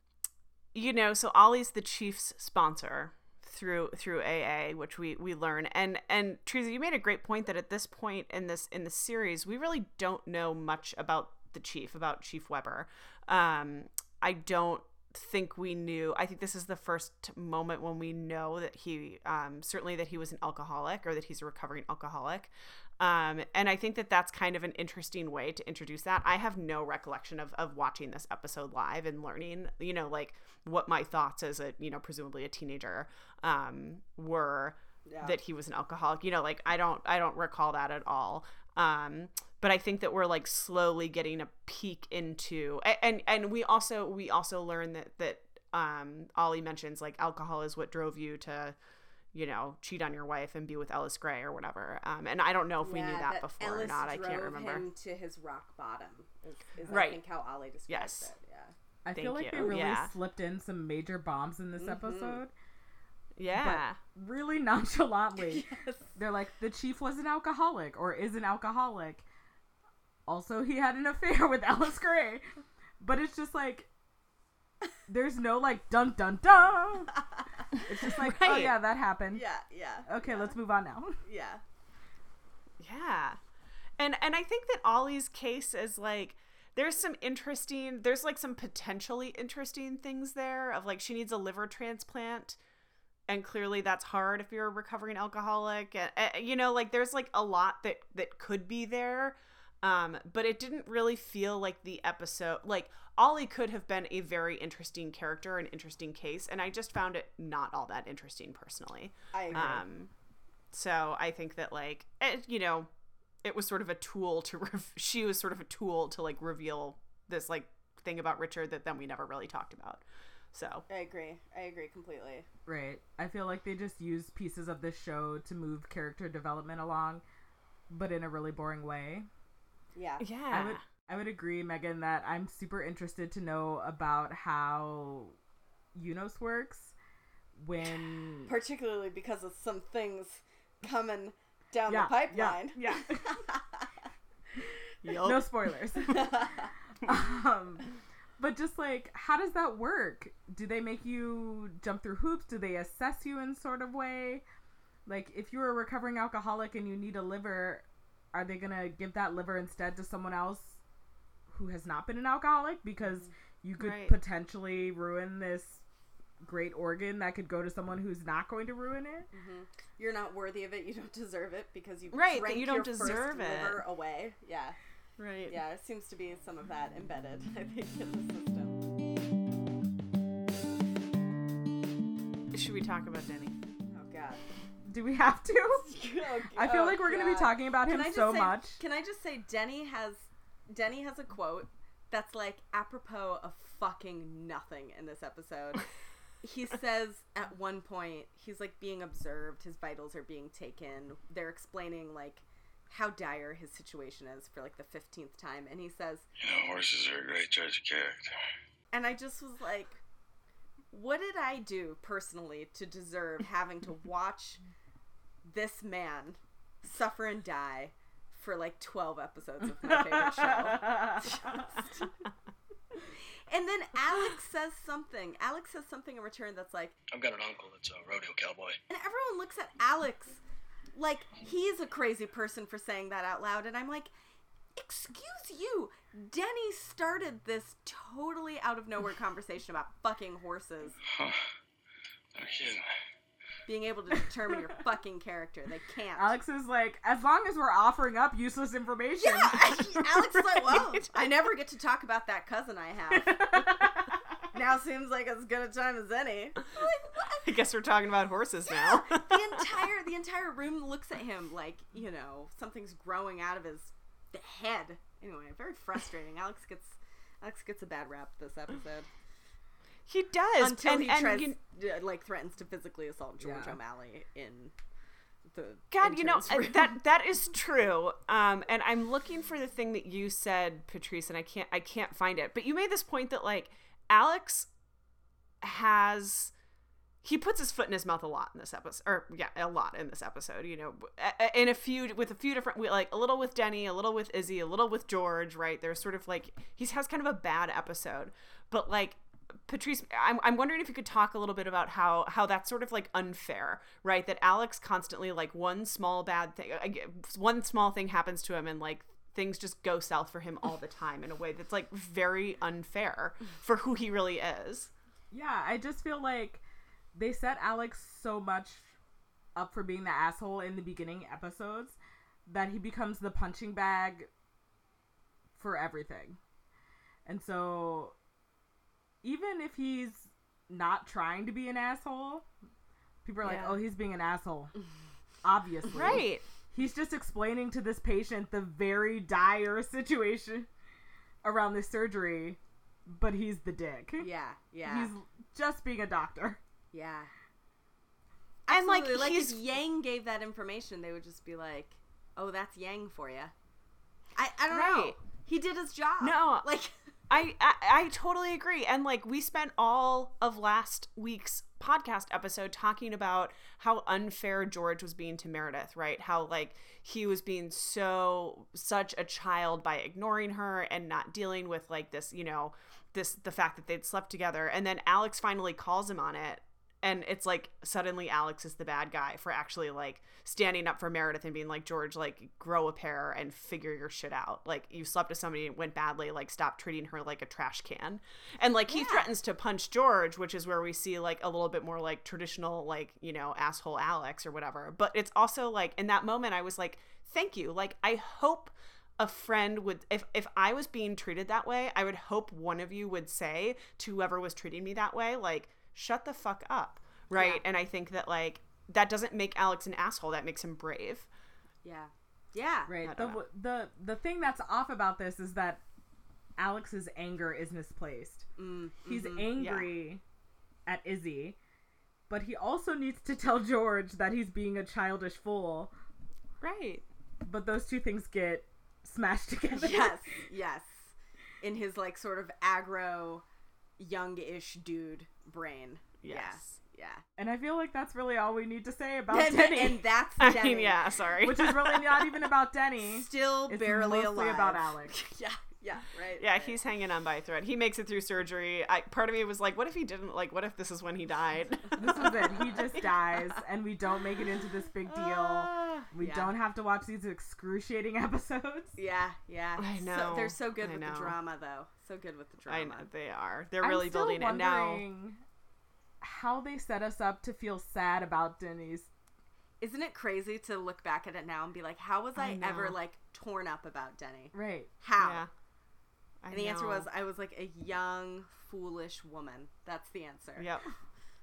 you know, so Ollie's the Chiefs sponsor through through AA, which we we learn. And and Teresa, you made a great point that at this point in this in the series, we really don't know much about the chief, about Chief Weber. Um, I don't think we knew. I think this is the first moment when we know that he, um, certainly that he was an alcoholic or that he's a recovering alcoholic. Um, and I think that that's kind of an interesting way to introduce that. I have no recollection of, of watching this episode live and learning, you know, like what my thoughts as a, you know, presumably a teenager, um, were Yeah. that he was an alcoholic. You know, like I don't, I don't recall that at all. Um, but I think that we're like slowly getting a peek into, and and we also we also learn that that um, Ollie mentions like alcohol is what drove you to, you know, cheat on your wife and be with Ellis Grey or whatever. Um, and I don't know if we knew Yeah, that, before or Ellis not. I can't drove remember. him to his rock bottom. Is, is Right. I think how Ollie describes Yes. it. Yeah. I Thank feel like they really Yeah. slipped in some major bombs in this Mhm. episode, Yeah. really nonchalantly. Yes. They're like, the chief was an alcoholic or is an alcoholic. Also, he had an affair with Ellis Grey. But it's just like, there's no like dun dun dun. It's just like, oh yeah, that happened. Yeah. Yeah. Okay, yeah, let's move on now. Yeah. Yeah. And and I think that Ollie's case is like there's some interesting there's like some potentially interesting things there of like she needs a liver transplant and clearly that's hard if you're a recovering alcoholic and, uh, you know like there's like a lot that that could be there um but it didn't really feel like the episode like Ollie could have been a very interesting character an interesting case and I just found it not all that interesting personally I agree. um, so I think that like it, you know, it was sort of a tool to rev- she was sort of a tool to like reveal this like thing about Richard that then we never really talked about. So I agree. I agree completely. Right. I feel like they just used pieces of this show to move character development along, but in a really boring way. Yeah. yeah, I would I would agree, Megan, that I'm super interested to know about how UNOS works when Particularly because of some things coming down yeah, the pipeline. Yeah, yeah. No spoilers. um, but just like, how does that work? Do they make you jump through hoops? Do they assess you in sort of way? Like, if you're a recovering alcoholic and you need a liver, are they gonna give that liver instead to someone else who has not been an alcoholic because you could Right. potentially ruin this great organ that could go to someone who's not going to ruin it? Mm-hmm. You're not worthy of it. You don't deserve it because you Right, that drank you don't your deserve first it. liver away. Yeah. right. Yeah. It seems to be some of that embedded. I think in the system. Should we talk about Denny? Oh God. Do we have to? Oh, I feel oh, like we're going to be oh, talking about him I just so say, much. Can I just say Denny has Denny has a quote that's like apropos of fucking nothing in this episode. he says at one point he's like being observed, his vitals are being taken. They're explaining like how dire his situation is for like the 15th time and he says You know, horses are a great judge of character. and I just was like what did I do personally to deserve having to watch this man suffer and die for like 12 episodes of my favorite show? And then Alex says something. Alex says something in return that's like, I've got an uncle that's a rodeo cowboy. and everyone looks at Alex like he's a crazy person for saying that out loud. And I'm like, excuse you. Denny started this totally out of nowhere conversation about fucking horses Huh. No kidding. Being able to determine your fucking character. They can't. Alex is like, as long as we're offering up useless information. Yeah, Alex is like, well, I never get to talk about that cousin I have. now seems like as good a time as any. I'm like, what? I guess we're talking about horses now. the entire the entire room looks at him like you know something's growing out of his head. Anyway, very frustrating. Alex gets Alex gets a bad rap this episode he does until and, he and tries you- uh, like threatens to physically assault George Yeah. O'Malley in the God, you know room. that that is true. Um, and I'm looking for the thing that you said, Patrice, and I can't I can't find it. But you made this point that like Alex has he puts his foot in his mouth a lot in this episode, or yeah, a lot in this episode. You know, in a few with a few different like a little with Denny, a little with Izzie, a little with George. Right? There's sort of like he has kind of a bad episode, but like Patrice, I'm, I'm wondering if you could talk a little bit about how how that's sort of like unfair, right? That Alex constantly like one small bad thing, uh, one small thing happens to him, and like things just go south for him all the time in a way that's like very unfair for who he really is. Yeah, I just feel like they set Alex so much up for being the asshole in the beginning episodes that he becomes the punching bag for everything. And so even if he's not trying to be an asshole, people are like, "Oh, he's being an asshole." Obviously. Right. He's just explaining to this patient the very dire situation around this surgery, but he's the dick. Yeah, yeah, He's just being a doctor. yeah. And, like, like he's- if Yang gave that information, they would just be like, "Oh, that's Yang for you." I I don't know. He did his job. No. like I, I I totally agree. And like we spent all of last week's podcast episode talking about how unfair George was being to Meredith, right? How like he was being so such a child by ignoring her and not dealing with like this, you know, this the fact that they'd slept together. And then Alex finally calls him on it. And it's like suddenly Alex is the bad guy for actually like standing up for Meredith and being like, George, like grow a pair and figure your shit out. Like you slept with somebody and went badly, like stop treating her like a trash can. And like he Yeah. threatens to punch George, which is where we see like a little bit more like traditional, like, you know, asshole Alex or whatever. But it's also like in that moment I was like, thank you. Like I hope a friend would if if I was being treated that way, I would hope one of you would say to whoever was treating me that way, like, shut the fuck up. Right? Yeah. And I think that like that doesn't make Alex an asshole, that makes him brave. yeah, yeah, Right. The, know. the the thing that's off about this is that Alex's anger is misplaced. Mm, He's mhm. angry at Izzie, but he also needs to tell George that he's being a childish fool. Right. But those two things get smashed together. yes, yes. In his like sort of aggro, youngish dude brain. Yes. Yeah, And I feel like that's really all we need to say about. And, Denny, and that's I mean, yeah, sorry. which is really not even about Denny. Still It's barely mostly alive. about Alex. yeah, yeah, right. yeah, right. he's hanging on by a thread. He makes it through surgery. I, part of me was like, what if he didn't? Like, what if this is when he died? This is it. He just dies, and we don't make it into this big deal. Ah, We Yeah. don't have to watch these excruciating episodes. Yeah, yeah. I So, know, they're so good I with know. the drama, though. So good with the I drama. know they are. They're I'm really still building it now. How they set us up to feel sad about Denny's. Isn't it crazy to look back at it now and be like, how was I, I ever like torn up about Denny? Right. How? Yeah. I And the answer was, I was like a young, foolish woman. That's the answer. Yep.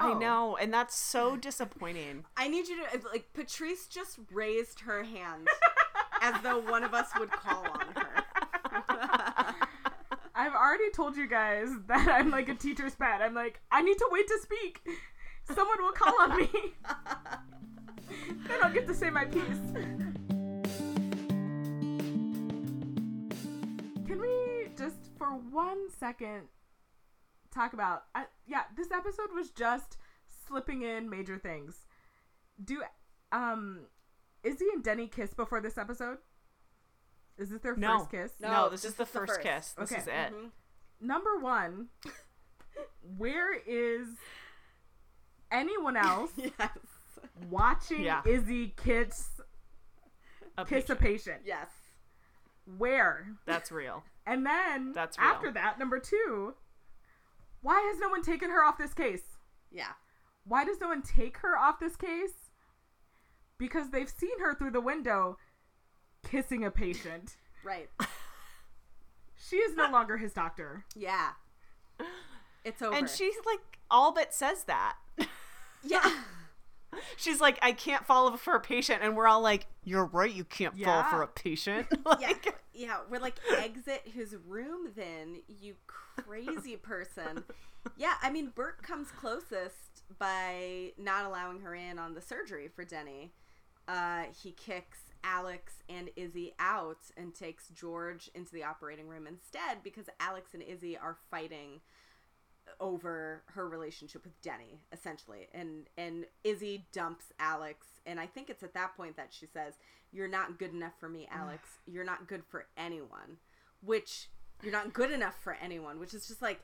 Oh. I know, and that's so disappointing. I need you to like Patrice just raised her hand as though one of us would call on her. I've already told you guys that I'm like a teacher's pet. I'm like, I need to wait to speak. Someone will call on me. then I'll get to say my piece. One second, talk about? I, yeah, this episode was just slipping in major things. Do um, Izzie and Denny kiss before this episode? Is this their No. first kiss? No, No, this, this is the is the first first. kiss. This Okay. is it. Mhm. number one, where is anyone else Yes. watching Yeah. Izzie kiss A kiss a patient. patient? Yes. Where? That's real. And then That's real. after that, number two, why has no one taken her off this case? Yeah. Why does no one take her off this case? Because they've seen her through the window kissing a patient. Right. She is no longer his doctor. Yeah. It's over. And she's like all but says that. Yeah. She's like, I can't fall for a patient, and we're all like, You're right, you can't fall Yeah. for a patient. yeah. like, Yeah. We're like, exit his room then, you crazy person. Yeah, I mean, Burke comes closest by not allowing her in on the surgery for Denny. Uh, he kicks Alex and Izzie out and takes George into the operating room instead because Alex and Izzie are fighting over her relationship with Denny essentially and and Izzie dumps Alex and I think it's at that point that she says you're not good enough for me Alex you're not good for anyone which you're not good enough for anyone which is just like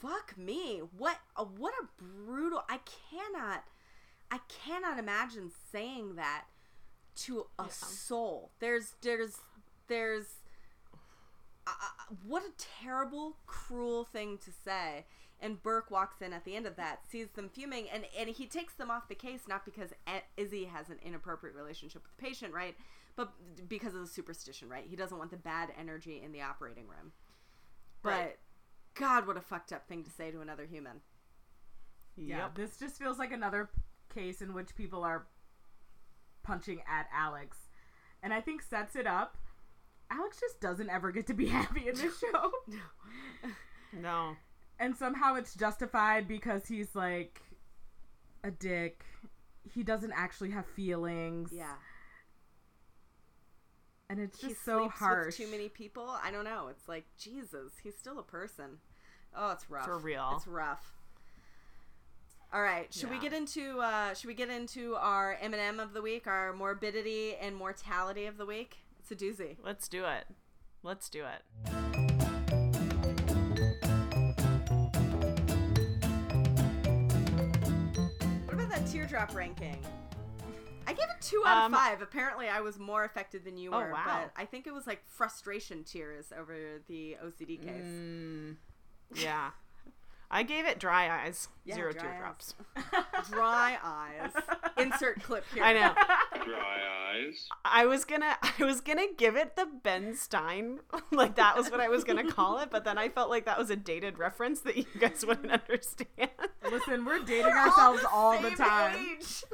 fuck me. What a, what a brutal. I cannot I cannot imagine saying that to a soul. There's there's there's uh, what a terrible, cruel thing to say. And Burke walks in at the end of that, sees them fuming, and, and he takes them off the case not because Izzie has an inappropriate relationship with the patient, right? But because of the superstition, right? He doesn't want the bad energy in the operating room. But Right. God, what a fucked up thing to say to another human. Yeah, Yep. this just feels like another case in which people are punching at Alex. And I think sets it up. Alex just doesn't ever get to be happy in this show. No. and somehow it's justified because he's like a dick. He doesn't actually have feelings. Yeah. And it's he just so sleeps harsh. with too many people. I don't know. It's like Jesus. He's still a person. Oh, it's rough. For real. It's rough. All right. Should we get into uh should we get into our M&M of the week, our morbidity and mortality of the week? It's a doozy. Let's do it. Let's do it. What about that teardrop ranking? I gave it 2 out Um, of 5. Apparently I was more affected than you Oh, were, wow. but I think it was like frustration tears over the OCD case. Mm, yeah. I gave it dry eyes. Yeah, Zero dry teardrops. Dry eyes. Insert clip here. I know. Dry eyes. I was gonna I was gonna give it the Ben Stein. like that was what I was gonna call it, but then I felt like that was a dated reference that you guys wouldn't understand. Listen, we're dating We're ourselves the all the time. age.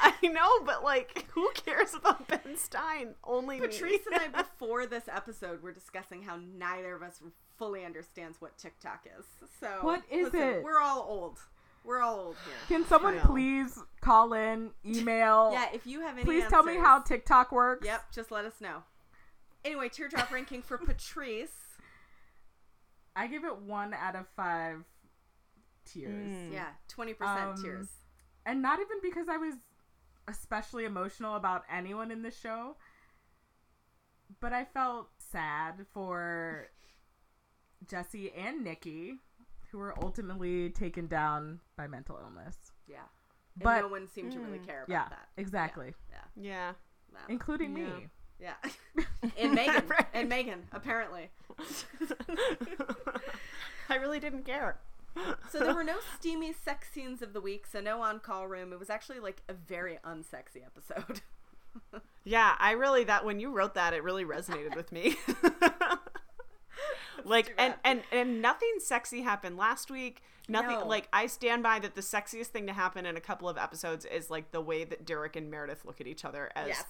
I know, but like who cares about Ben Stein? Only me. Patrice and I, before this episode, were discussing how neither of us fully understands what TikTok is. So What is listen, it? We're all old. We're all old here. Can someone please call in, email? Yeah, if you have any, please tell me how TikTok works. Yep, just let us know. Anyway, teardrop ranking for Patrice. I give it one out of five tears. Mm. Yeah, twenty percent Um, tears. And not even because I was especially emotional about anyone in the show, but I felt sad for Jesse and Nikki, who were ultimately taken down by mental illness. Yeah, and But no one seemed to really Mm. care about yeah, that. exactly, Yeah. Wow. including Yeah. me. Yeah, and Megan, Right. and Megan, apparently. I really didn't care. So there were no steamy sex scenes of the week, so no on-call room. It was actually like a very unsexy episode. Yeah, I really that when you wrote that, it really resonated with me. like and, and and nothing sexy happened last week. Nothing No. like I stand by that the sexiest thing to happen in a couple of episodes is like the way that Derek and Meredith look at each other as yes,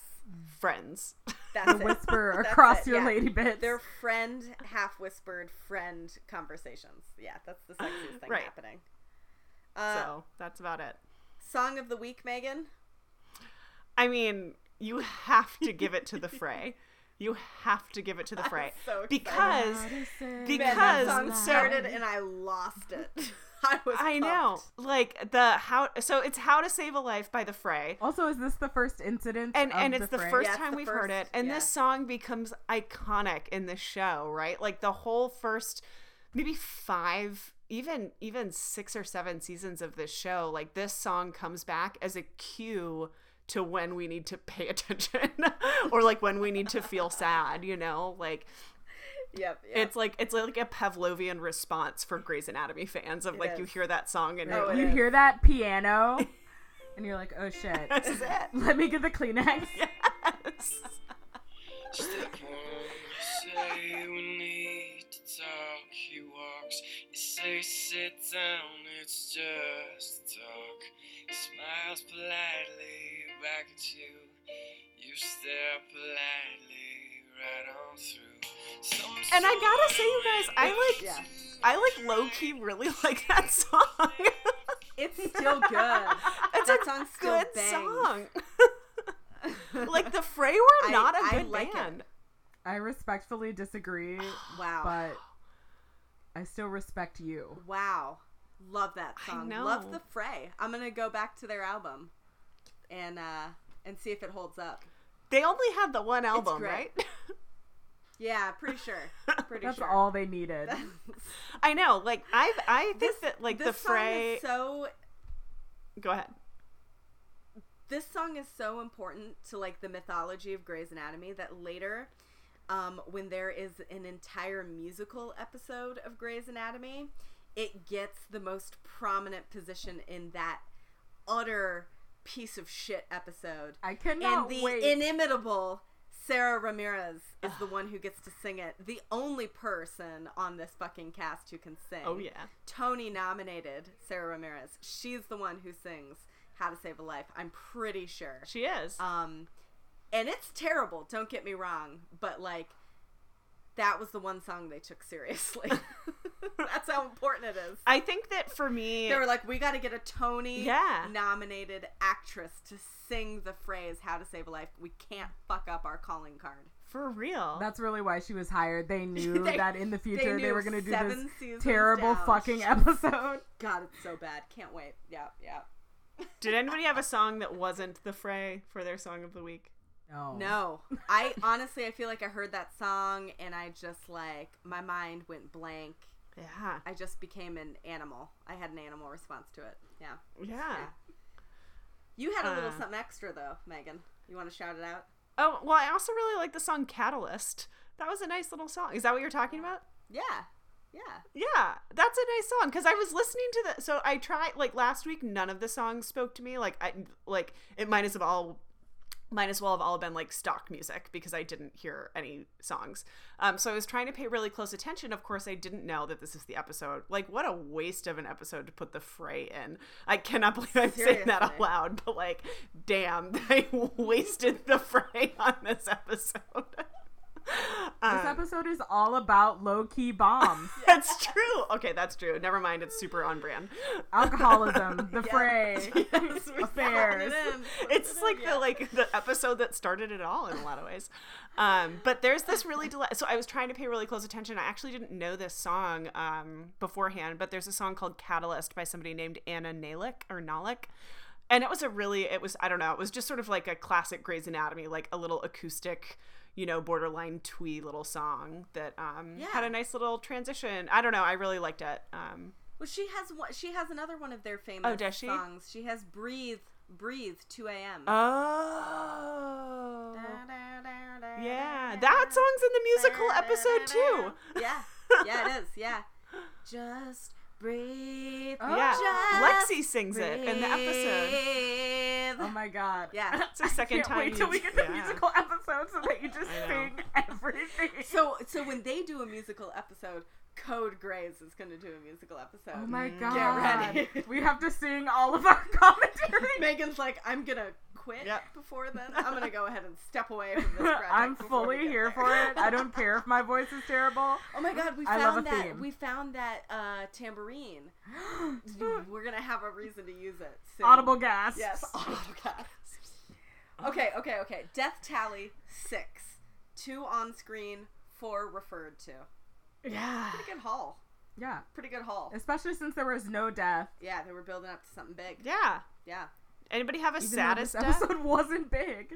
friends. that's The whisper That's across it, your yeah. lady bits. Their friend, half whispered friend conversations. Yeah, that's the sexiest thing Right. happening. Uh, so that's about it. Song of the week, Megan. I mean, you have to give it to the fray. You have to give it to the fray so excited. because Man, that because song started and I lost it. I was. I know, like the how. So it's "How to Save a Life" by the Fray. also, is this the first incident? and of and it's the, fray? first Yeah, it's time the we've heard it and yeah. this song becomes iconic in the show right like the whole first maybe five even even six or seven seasons of this show like this song comes back as a cue to when we need to pay attention or like when we need to feel sad you know like Yep. yep. it's like it's like a pavlovian response for Grey's Anatomy fans of It like you hear that song and Oh, you're it you is. hear that piano, and you're like, oh shit. this is it Let me get the Kleenex. yes. Step one, say we need to talk. He walks. You say sit down, it's just talk. He smiles politely back at you. You stare politely right on through. Some And I gotta say, you guys, I like, Yeah. I like low key really like that song. It's still good. it's that a song good bangs. song. like the Fray were not a I good like it. band. I respectfully disagree, Wow. but I still respect you. Wow. Love that I song. know. Love the fray. I'm gonna go back to their album and uh and see if it holds up. They only had the one album, right? Yeah, pretty sure. Pretty sure. That's sure. all they needed. I know. Like I I think this, that like this the song fray. is so Go ahead. this song is so important to like the mythology of Grey's Anatomy that later, um, when there is an entire musical episode of Grey's Anatomy, it gets the most prominent position in that utter piece of shit episode. I cannot and the wait. inimitable Sara Ramirez is the one who gets to sing it. The only person on this fucking cast who can sing. Oh yeah. Tony nominated Sara Ramirez. She's the one who sings How to Save a Life. I'm pretty sure. She is. Um, and it's terrible. Don't get me wrong, but like, that was the one song they took seriously. That's how important it is. I think that for me, They were like, we got to get a Tony Yeah. nominated actress to sing the phrase "How to Save a Life." We can't fuck up our calling card. for real. That's really why she was hired. They knew They- that in the future they, knew were going to do this terrible down. fucking episode. God, it's so bad. Can't wait. Yeah, yeah. Did anybody have a song that wasn't the fray for their song of the week? No. No, I honestly I feel like I heard that song and I just like my mind went blank. Yeah. I just became an animal. I had an animal response to it. Yeah. Yeah. You had a little Uh. something extra though, Megan. You want to shout it out? Oh, well, I also really like the song Catalyst. That was a nice little song. Is that what you're talking about? Yeah. Yeah. Yeah, that's a nice song because I was listening to the. So I tried like last week. None of the songs spoke to me. Like I like it might as well might as well have all been like stock music because I didn't hear any songs. Um, so I was trying to pay really close attention. Of course, I didn't know that this is the episode. Like, what a waste of an episode to put the fray in. I cannot believe I'm saying that out loud, but like, damn, they wasted the fray on this episode. This Um, episode is all about low key bombs, that's true. Okay, that's true. Never mind. It's super on brand. alcoholism, the fray, Yes, affairs. it in. it's like the like the episode that started it all in a lot of ways. Um, but there's this really deli- so I was trying to pay really close attention. I actually didn't know this song um, beforehand, but there's a song called Catalyst by somebody named Anna Nalick or Nalick. And it was a really it was I don't know, it was just sort of like a classic Grey's Anatomy, like a little acoustic, you know, borderline twee little song that um, Yeah. had a nice little transition. I don't know, I really liked it. Um, Well, she has one. She has another one of their famous Oh, does she? songs. She has "Breathe, Breathe," 2 a.m. oh. Yeah, that song's in the musical episode too. Yeah, yeah, it is. Yeah, just breathe. Oh. Yeah, Just Lexie sings it in the episode. Breathe. Oh my god. Yeah. It's the second Can't time. wait till we get the yeah. musical episode so that you just sing everything. So, so when they do a musical episode, Code Grays is going to do a musical episode. Oh my Mm. god. Get ready. we have to sing all of our commentary. Megan's like, I'm gonna quit Yep. before then. I'm gonna go ahead and step away from this project. I'm fully here there." for it. I don't care if my voice is terrible. Oh my god, we I love found a that theme. we found that uh, tambourine. We're gonna have a reason to use it. Soon. Audible gas. Yes, audible gas. Okay, okay, okay. Death tally six, two on screen, four referred to. Yeah. Pretty good haul. Yeah. Pretty good haul. Especially since there was no death. Yeah, they were building up to something big. Yeah. Yeah. Anybody have a Even saddest though death? this episode wasn't big.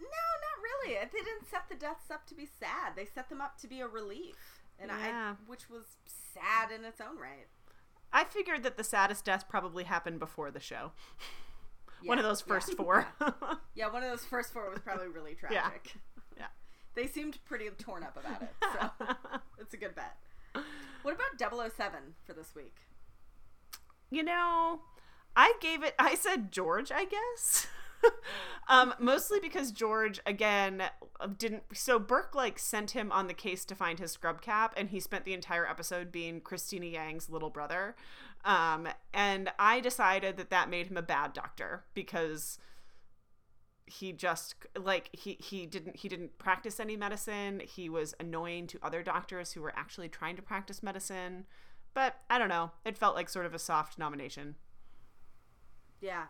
No, not really. They didn't set the deaths up to be sad. They set them up to be a relief, and Yeah. I, which was sad in its own right. I figured that the saddest death probably happened before the show. One of those first yeah, four. Yeah, one of those first four was probably really Yeah. tragic. They seemed pretty torn up about it, so it's a good bet. What about 007 for this week? you know, I gave it. I said George, I guess. um, mostly because George again didn't. So Burke like sent him on the case to find his scrub cap, and he spent the entire episode being Cristina Yang's little brother. Um, and I decided that that made him a bad doctor because he just like he he didn't he didn't practice any medicine he was annoying to other doctors who were actually trying to practice medicine but i don't know it felt like sort of a soft nomination Yeah.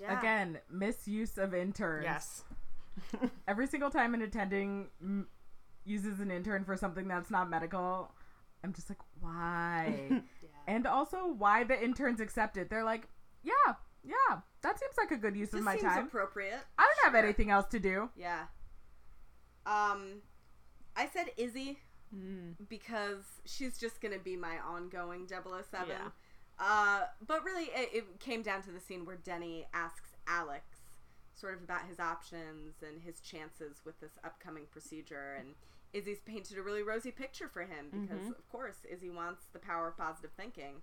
Yeah. Again, misuse of interns. yes Every single time an attending m- uses an intern for something that's not medical, I'm just like, why? And also, why the interns accept it? They're like, yeah, yeah, that seems like a good use This of my seems time. appropriate. I don't have anything else to do. Yeah. Um, I said Izzie Mm. because she's just gonna be my ongoing 007. Yeah. Uh, but really, it, it came down to the scene where Denny asks Alex sort of about his options and his chances with this upcoming procedure, and Izzie's painted a really rosy picture for him because, of course, Izzie wants the power of positive thinking,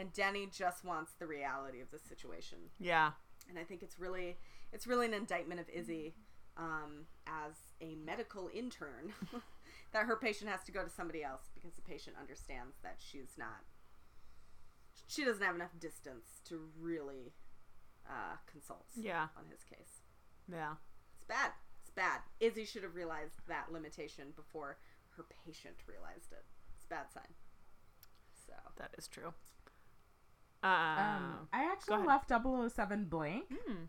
and Denny just wants the reality of the situation Yeah. and I think it's really it's really an indictment of Izzie um, as a medical intern that her patient has to go to somebody else because the patient understands that she's not she doesn't have enough distance to really uh, consult Yeah. on his case. Yeah. It's bad. It's bad. Izzie should have realized that limitation before her patient realized it. It's a bad sign. So That is true. Uh, Um, I actually left 007 blank. hmm.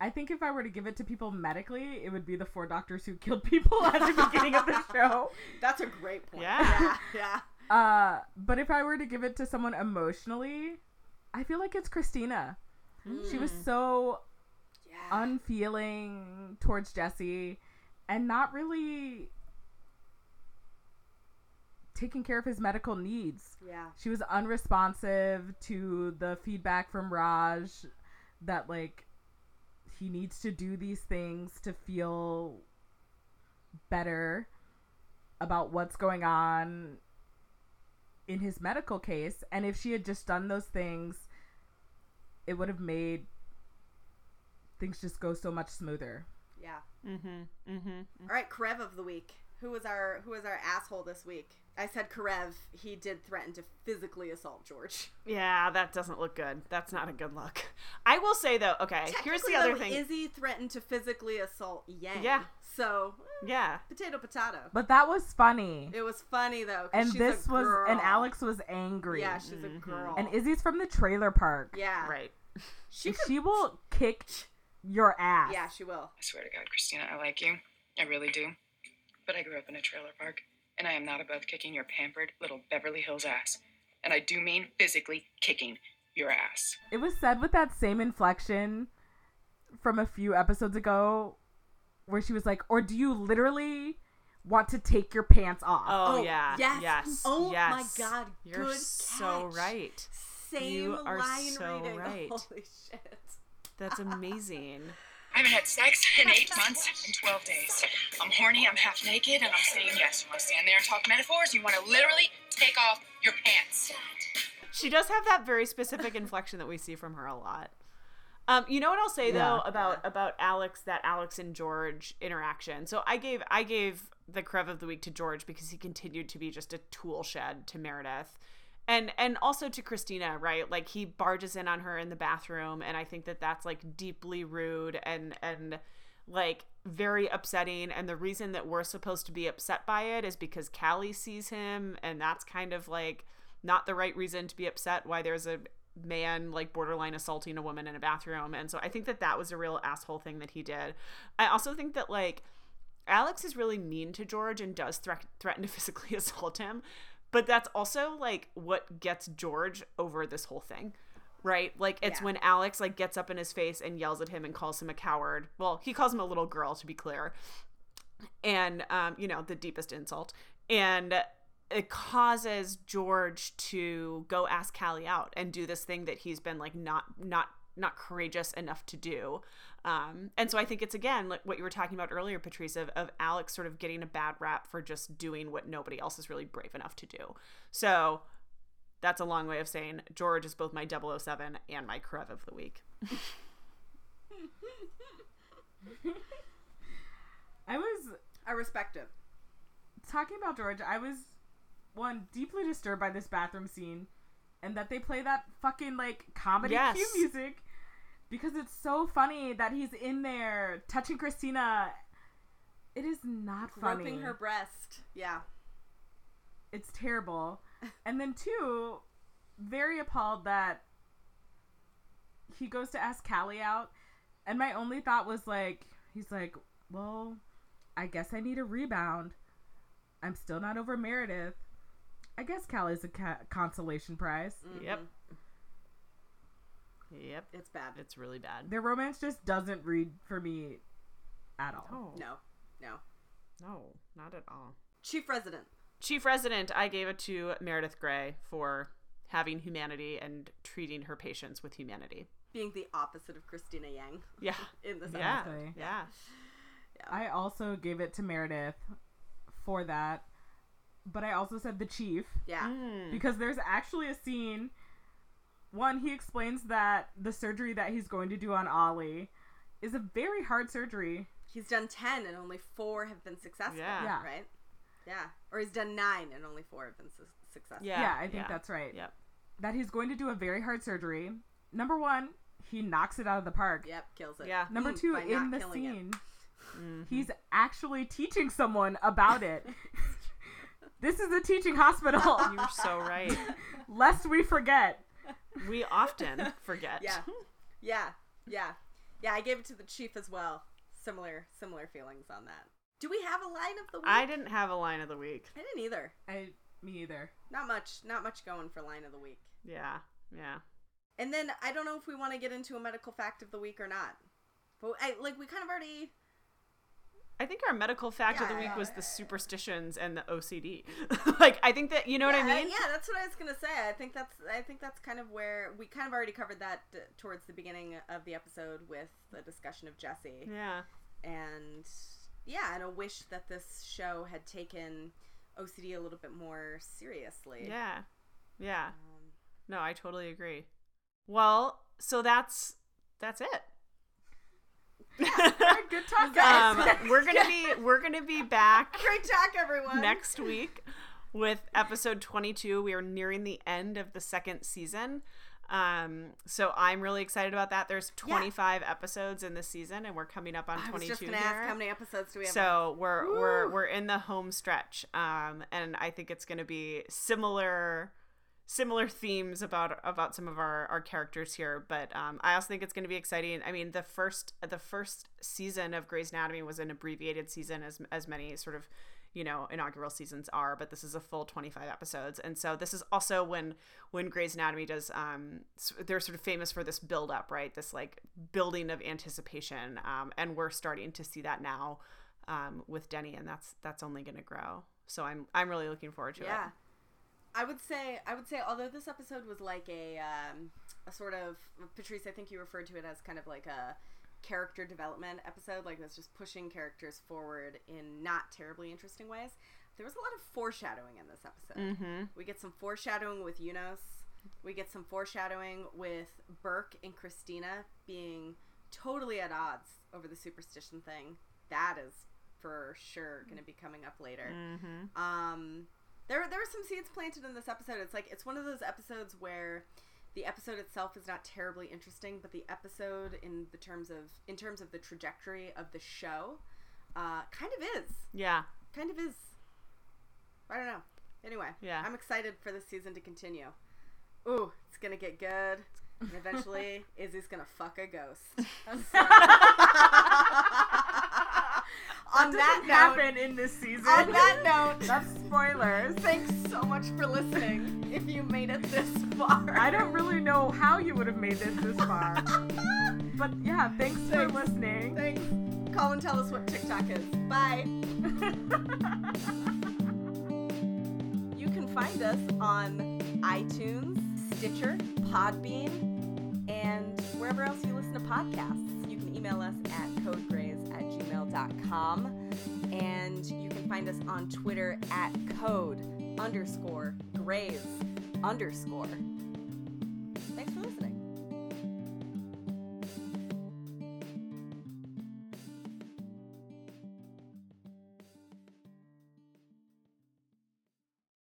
I think if I were to give it to people medically, it would be the four doctors who killed people at the beginning of the show. that's a great point. Yeah. yeah. Uh, but if I were to give it to someone emotionally, I feel like it's Cristina. She was so yeah. unfeeling towards Jesse and not really taking care of his medical needs. yeah. She was unresponsive to the feedback from Raj that like he needs to do these things to feel better about what's going on in his medical case and if she had just done those things it would have made things just go so much smoother. Yeah. Mm-hmm. Mm-hmm. All right, Karev of the week. Who was our who was our asshole this week? I said Karev. He did threaten to physically assault George. Yeah, that doesn't look good. That's not a good look. I will say though. Okay, here's the other though, thing. Izzie threatened to physically assault Yang. Yeah. So eh, yeah. potato potato. But that was funny. It was funny though. And she's this a was and. Alex was angry. Yeah, she's a girl. And Izzie's from the trailer park. yeah, Right. She could, she will kick your ass. yeah, she will. I swear to God, Cristina, I like you. I really do. But I grew up in a trailer park, and I am not above kicking your pampered little Beverly Hills ass. And I do mean physically kicking your ass. It was said with that same inflection from a few episodes ago where she was like, Or do you literally want to take your pants off? Oh, Oh, yeah. yes. Yes. Oh, yes. my God, You're good so catch. right. Same You are line so reading. right. Holy shit. That's amazing. I haven't had sex in eight months and 12 days. I'm horny, I'm half naked, and I'm saying yes. You want to stand there and talk metaphors? You want to literally take off your pants. She does have that very specific inflection that we see from her a lot. Um, you know what I'll say though Yeah. about about Alex that Alex and George interaction. So I gave I gave the Karev of the week to George because he continued to be just a tool shed to Meredith. And and also to Cristina, right? Like he barges in on her in the bathroom and I think that that's like deeply rude and and like very upsetting. And the reason that we're supposed to be upset by it is because Callie sees him and that's kind of like not the right reason to be upset why there's a man like borderline assaulting a woman in a bathroom. And so i think that that was a real asshole thing that he did. I also think that like alex is really mean to george and does thre- threaten to physically assault him but that's also like what gets george over this whole thing right? Like it's Yeah. when alex like gets up in his face and yells at him and calls him a coward. Well he calls him a little girl to be clear. And um, you know the deepest insult. And it causes george to go ask callie out and do this thing that he's been like not not not courageous enough to do um, and so i think it's again like what you were talking about earlier patrice of, of alex sort of getting a bad rap for just doing what nobody else is really brave enough to do so that's a long way of saying george is both my 007 and my Karev of the week I was I respect it. talking about George, I was one deeply disturbed by this bathroom scene and that they play that fucking like comedy Yes. cue music because it's so funny that he's in there touching Cristina. It is not funny. Groping her breast. Yeah. It's terrible. and then two, very appalled that he goes to ask Callie out and my only thought was like he's like, "Well, I guess I need a rebound. I'm still not over Meredith. I guess Callie's a ca- consolation prize. Mm-hmm. yep yep It's bad. it's really bad Their romance just doesn't read for me at all. oh No. No. No, not at all. Chief Resident. Chief Resident, I gave it to Meredith Grey for having humanity and treating her patients with humanity. Being the opposite of Cristina Yang Yeah. in this Yeah. episode. Exactly. Yeah. I also gave it to Meredith for that, but I also said the chief Yeah. Mm. because there's actually a scene. One, he explains that the surgery that he's going to do on Ollie is a very hard surgery. He's done 10 and only four have been successful. Yeah. Yeah. Right? Yeah. Or he's done nine and only four have been su- successful. Yeah. Yeah, I think yeah. that's right. Yep. That he's going to do a very hard surgery. Number one, he knocks it out of the park. Yep, kills it. Yeah. Number Mm, two, by in the killing it. scene, Mm-hmm. he's actually teaching someone about it. this is a teaching hospital, You're so right. lest we forget. We often forget. Yeah. Yeah. Yeah. Yeah, I gave it to the chief as well. Similar similar feelings on that. Do we have a line of the week? I didn't have a line of the week. I didn't either. I, me either. Not much not much going for line of the week. Yeah. Yeah. And then I don't know if we want to get into a medical fact of the week or not. But I like we kind of already I think our medical fact of the Yeah. week was the superstitions and the OCD. like I think that you know what I mean? Yeah, that's what I was gonna say. I think that's I think that's kind of where we kind of already covered that uh, towards the beginning of the episode with the discussion of Jesse, Yeah. and yeah, and a wish that this show had taken OCD a little bit more seriously. Yeah. Yeah. Um, No, I totally agree. Well, so that's that's it. Good talk, guys. um, we're gonna be we're gonna be back great talk, everyone. next week with episode 22 we are nearing the end of the second season um so i'm really excited about that there's 25 episodes in this season and we're coming up on I was 22 just gonna here. ask how many episodes do we have? so we're we're we're in the home stretch um and i think it's going to be similar similar themes about about some of our our characters here but um i also think it's going to be exciting. I mean the first the first season of Grey's Anatomy was an abbreviated season as as many sort of you know inaugural seasons are but this is a full 25 episodes. And so this is also when when Grey's Anatomy does um they're sort of famous for this build up right? This like building of anticipation um and we're starting to see that now um with Denny and that's that's only going to grow. So i'm i'm really looking forward to yeah. it I would say I would say although this episode was like a um, a sort of Patrice, I think you referred to it as kind of like a character development episode, like it was just pushing characters forward in not terribly interesting ways. There was a lot of foreshadowing in this episode. mm-hmm We get some foreshadowing with Enos. We get some foreshadowing with Burke and Cristina being totally at odds over the superstition thing. That is for sure going to be coming up later. mm-hmm Um, there there were some seeds planted in this episode. It's like it's one of those episodes where the episode itself is not terribly interesting, but the episode in the terms of in terms of the trajectory of the show, uh, kind of is. yeah Kind of is. I don't know. Anyway, Yeah. I'm excited for this season to continue. Ooh, it's gonna get good. And eventually, Izzie's gonna fuck a ghost. on that note, happen in this season. on that note, That's spoilers. Thanks so much for listening. If you made it this far, I don't really know how you would have made it this far. But yeah, thanks, for listening. Thanks. Call and tell us what TikTok is. Bye. you can find us on iTunes, Stitcher, Podbean, and wherever else you listen to podcasts. You can email us at codegrays at gmail.com. And you can find us on Twitter at code underscore grays underscore.